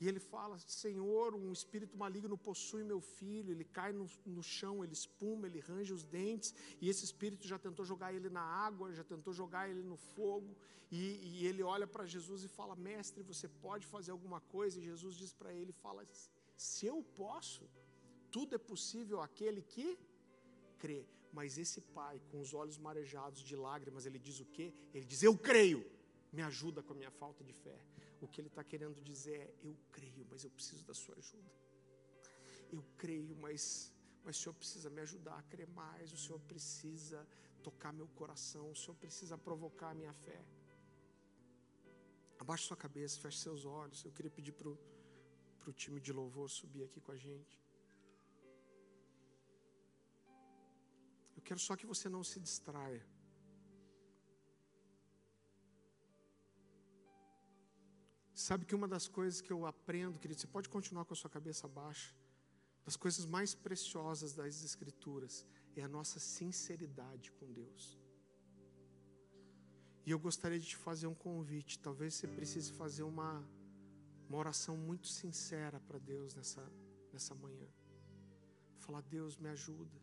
E ele fala: Senhor, um espírito maligno possui meu filho. Ele cai no, no, chão, ele espuma, ele range os dentes. E esse espírito já tentou jogar ele na água, já tentou jogar ele no fogo. E, e ele olha para Jesus e fala: Mestre, você pode fazer alguma coisa? E Jesus diz para ele: Fala, se eu posso, tudo é possível aquele que crê. Mas esse pai, com os olhos marejados de lágrimas, ele diz o quê? Ele diz: Eu creio, me ajuda com a minha falta de fé. O que ele está querendo dizer é: eu creio, mas eu preciso da sua ajuda. Eu creio, mas, mas o Senhor precisa me ajudar a crer mais. O Senhor precisa tocar meu coração. O Senhor precisa provocar a minha fé. Abaixe sua cabeça, feche seus olhos. Eu queria pedir para o time de louvor subir aqui com a gente. Eu quero só que você não se distraia. Sabe que uma das coisas que eu aprendo, querido, você pode continuar com a sua cabeça baixa. Das coisas mais preciosas das Escrituras é a nossa sinceridade com Deus. E eu gostaria de te fazer um convite. Talvez você precise fazer uma, uma oração muito sincera para Deus nessa, nessa manhã. Falar, Deus, me ajuda.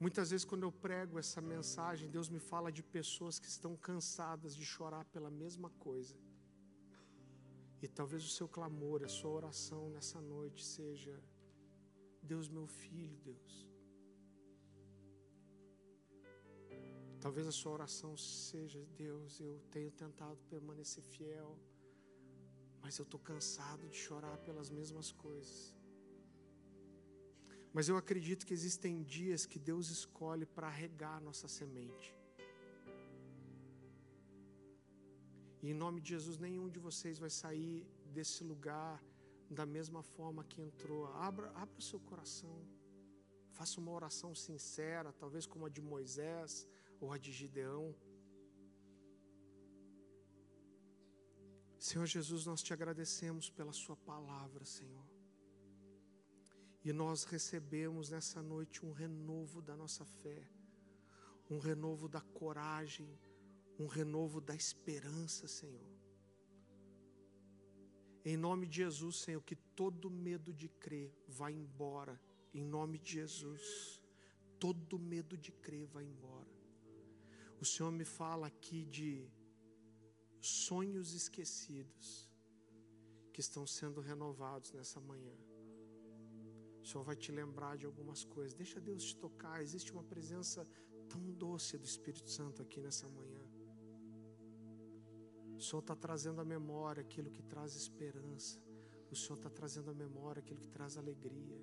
Muitas vezes, quando eu prego essa mensagem, Deus me fala de pessoas que estão cansadas de chorar pela mesma coisa. E talvez o seu clamor, a sua oração nessa noite seja: Deus, meu filho, Deus. Talvez a sua oração seja: Deus, eu tenho tentado permanecer fiel, mas eu estou cansado de chorar pelas mesmas coisas. Mas eu acredito que existem dias que Deus escolhe para regar nossa semente. E em nome de Jesus, nenhum de vocês vai sair desse lugar da mesma forma que entrou. Abra, abra o seu coração. Faça uma oração sincera, talvez como a de Moisés ou a de Gideão. Senhor Jesus, nós te agradecemos pela Sua palavra, Senhor. E nós recebemos nessa noite um renovo da nossa fé, um renovo da coragem, um renovo da esperança, Senhor. Em nome de Jesus, Senhor, que todo medo de crer vá embora. Em nome de Jesus, todo medo de crer vá embora. O Senhor me fala aqui de sonhos esquecidos que estão sendo renovados nessa manhã. O Senhor vai te lembrar de algumas coisas. Deixa Deus te tocar. Existe uma presença tão doce do Espírito Santo aqui nessa manhã. O Senhor está trazendo à memória aquilo que traz esperança. O Senhor está trazendo à memória aquilo que traz alegria.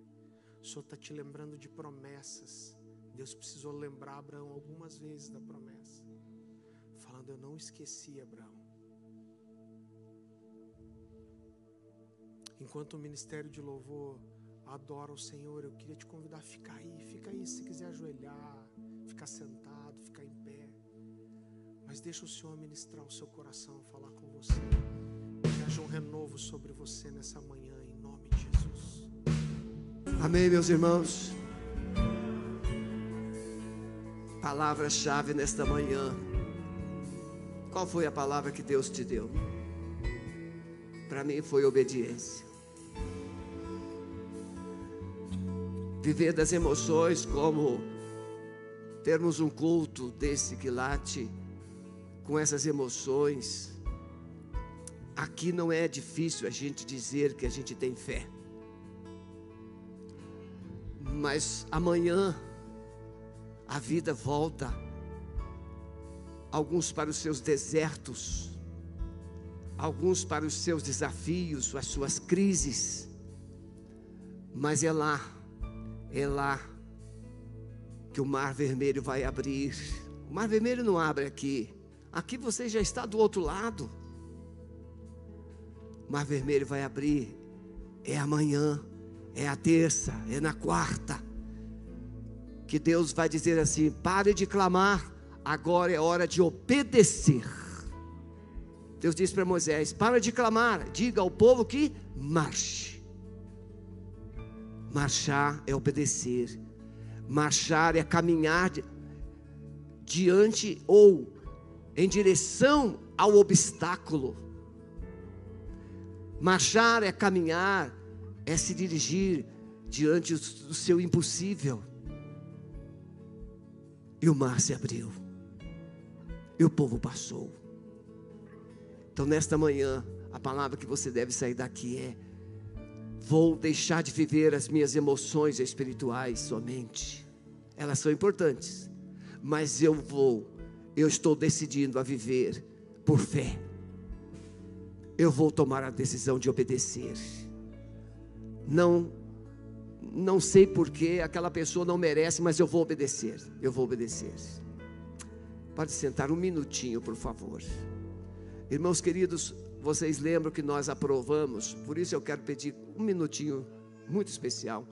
O Senhor está te lembrando de promessas. Deus precisou lembrar Abraão algumas vezes da promessa, Eu não esqueci Abraão. Enquanto o ministério de louvor adora o Senhor, eu queria te convidar a ficar aí, fica aí se quiser ajoelhar, ficar sentado, ficar em pé. Mas deixa o Senhor ministrar o seu coração, falar com você. Que haja um renovo sobre você nessa manhã, em nome de Jesus. Amém, meus irmãos. Palavra-chave nesta manhã. Qual foi a palavra que Deus te deu? Para mim foi obediência. viver das emoções, como termos um culto desse que late com essas emoções. Aqui não é difícil a gente dizer que a gente tem fé. Mas amanhã a vida volta, alguns para os seus desertos, alguns para os seus desafios, as suas crises, mas é lá é lá que o mar vermelho vai abrir. O mar vermelho não abre aqui. Aqui você já está do outro lado. O mar vermelho vai abrir. É amanhã, é a terça, é na quarta. Que Deus vai dizer assim: pare de clamar, agora é hora de obedecer. Deus disse para Moisés: para de clamar, diga ao povo que marche. Marchar é obedecer. Marchar é caminhar diante ou em direção ao obstáculo. Marchar é caminhar, é se dirigir diante do seu impossível. E o mar se abriu. E o povo passou. Então, nesta manhã, a palavra que você deve sair daqui é: Vou deixar de viver as minhas emoções espirituais somente. Elas são importantes, mas eu vou, eu estou decidindo a viver por fé. Eu vou tomar a decisão de obedecer. Não não sei porque aquela pessoa não merece, mas eu vou obedecer. Eu vou obedecer. Pode sentar um minutinho, por favor. Irmãos queridos, vocês lembram que nós aprovamos, por isso eu quero pedir um minutinho muito especial.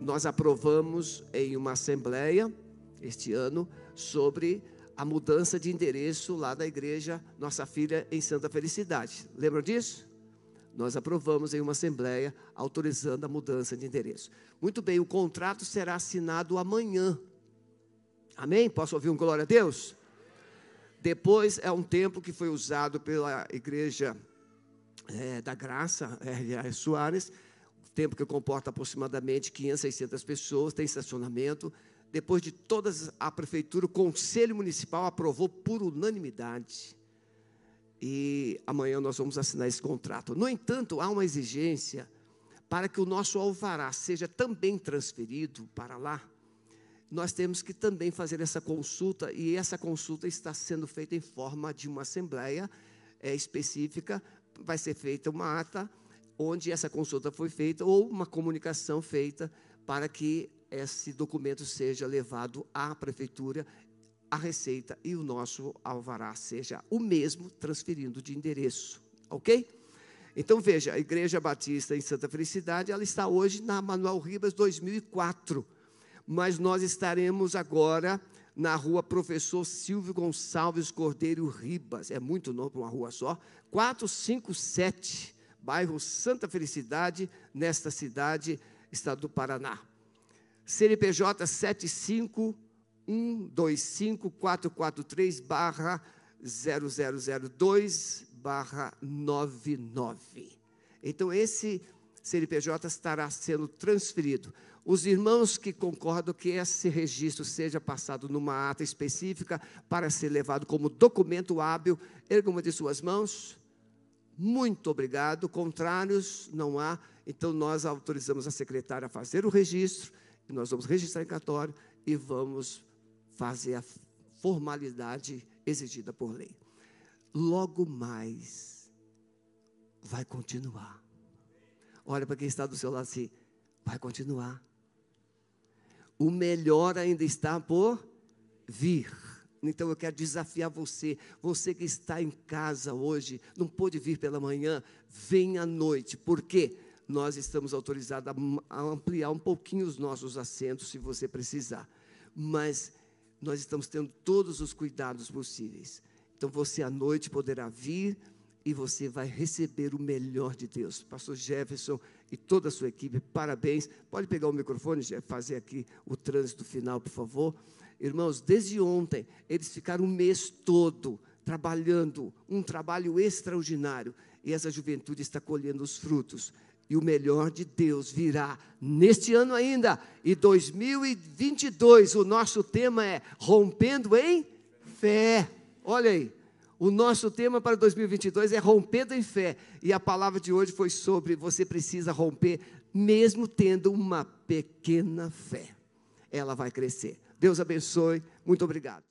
Nós aprovamos em uma assembleia este ano sobre a mudança de endereço lá da igreja Nossa Filha em Santa Felicidade. Lembram disso? Nós aprovamos em uma assembleia autorizando a mudança de endereço. Muito bem, o contrato será assinado amanhã. Amém? Posso ouvir um glória a Deus? Depois é um tempo que foi usado pela igreja é, da Graça, R.A. Soares, tempo que comporta aproximadamente 500, 600 pessoas, tem estacionamento, depois de todas a prefeitura, o conselho municipal aprovou por unanimidade. E amanhã nós vamos assinar esse contrato. No entanto, há uma exigência para que o nosso alvará seja também transferido para lá. Nós temos que também fazer essa consulta, e essa consulta está sendo feita em forma de uma assembleia é, específica. Vai ser feita uma ata onde essa consulta foi feita, ou uma comunicação feita para que esse documento seja levado à prefeitura, à Receita e o nosso alvará seja o mesmo, transferindo de endereço, ok? Então veja, a Igreja Batista em Santa Felicidade, ela está hoje na Manuel Ribas 2004, mas nós estaremos agora na rua Professor Silvio Gonçalves Cordeiro Ribas, é muito novo para uma rua só, 457, bairro Santa Felicidade, nesta cidade, estado do Paraná. CNPJ 751254443 barra 0002 barra 99. Então, esse CNPJ estará sendo transferido. Os irmãos que concordam que esse registro seja passado numa ata específica para ser levado como documento hábil, ergam uma de suas mãos. Muito obrigado. Contrários, não há. Então, nós autorizamos a secretária a fazer o registro nós vamos registrar em cartório e vamos fazer a formalidade exigida por lei. Logo mais, vai continuar. Olha para quem está do seu lado assim, vai continuar. O melhor ainda está por vir. Então eu quero desafiar você, você que está em casa hoje, não pôde vir pela manhã, vem à noite. Por quê? nós estamos autorizados a ampliar um pouquinho os nossos assentos, se você precisar. Mas nós estamos tendo todos os cuidados possíveis. Então você à noite poderá vir e você vai receber o melhor de Deus. Pastor Jefferson e toda a sua equipe, parabéns. Pode pegar o microfone, fazer aqui o trânsito final, por favor. Irmãos, desde ontem, eles ficaram um mês todo trabalhando, um trabalho extraordinário. E essa juventude está colhendo os frutos e o melhor de Deus virá neste ano ainda. E 2022, o nosso tema é rompendo em fé. Olha aí. O nosso tema para 2022 é rompendo em fé. E a palavra de hoje foi sobre você precisa romper mesmo tendo uma pequena fé. Ela vai crescer. Deus abençoe. Muito obrigado.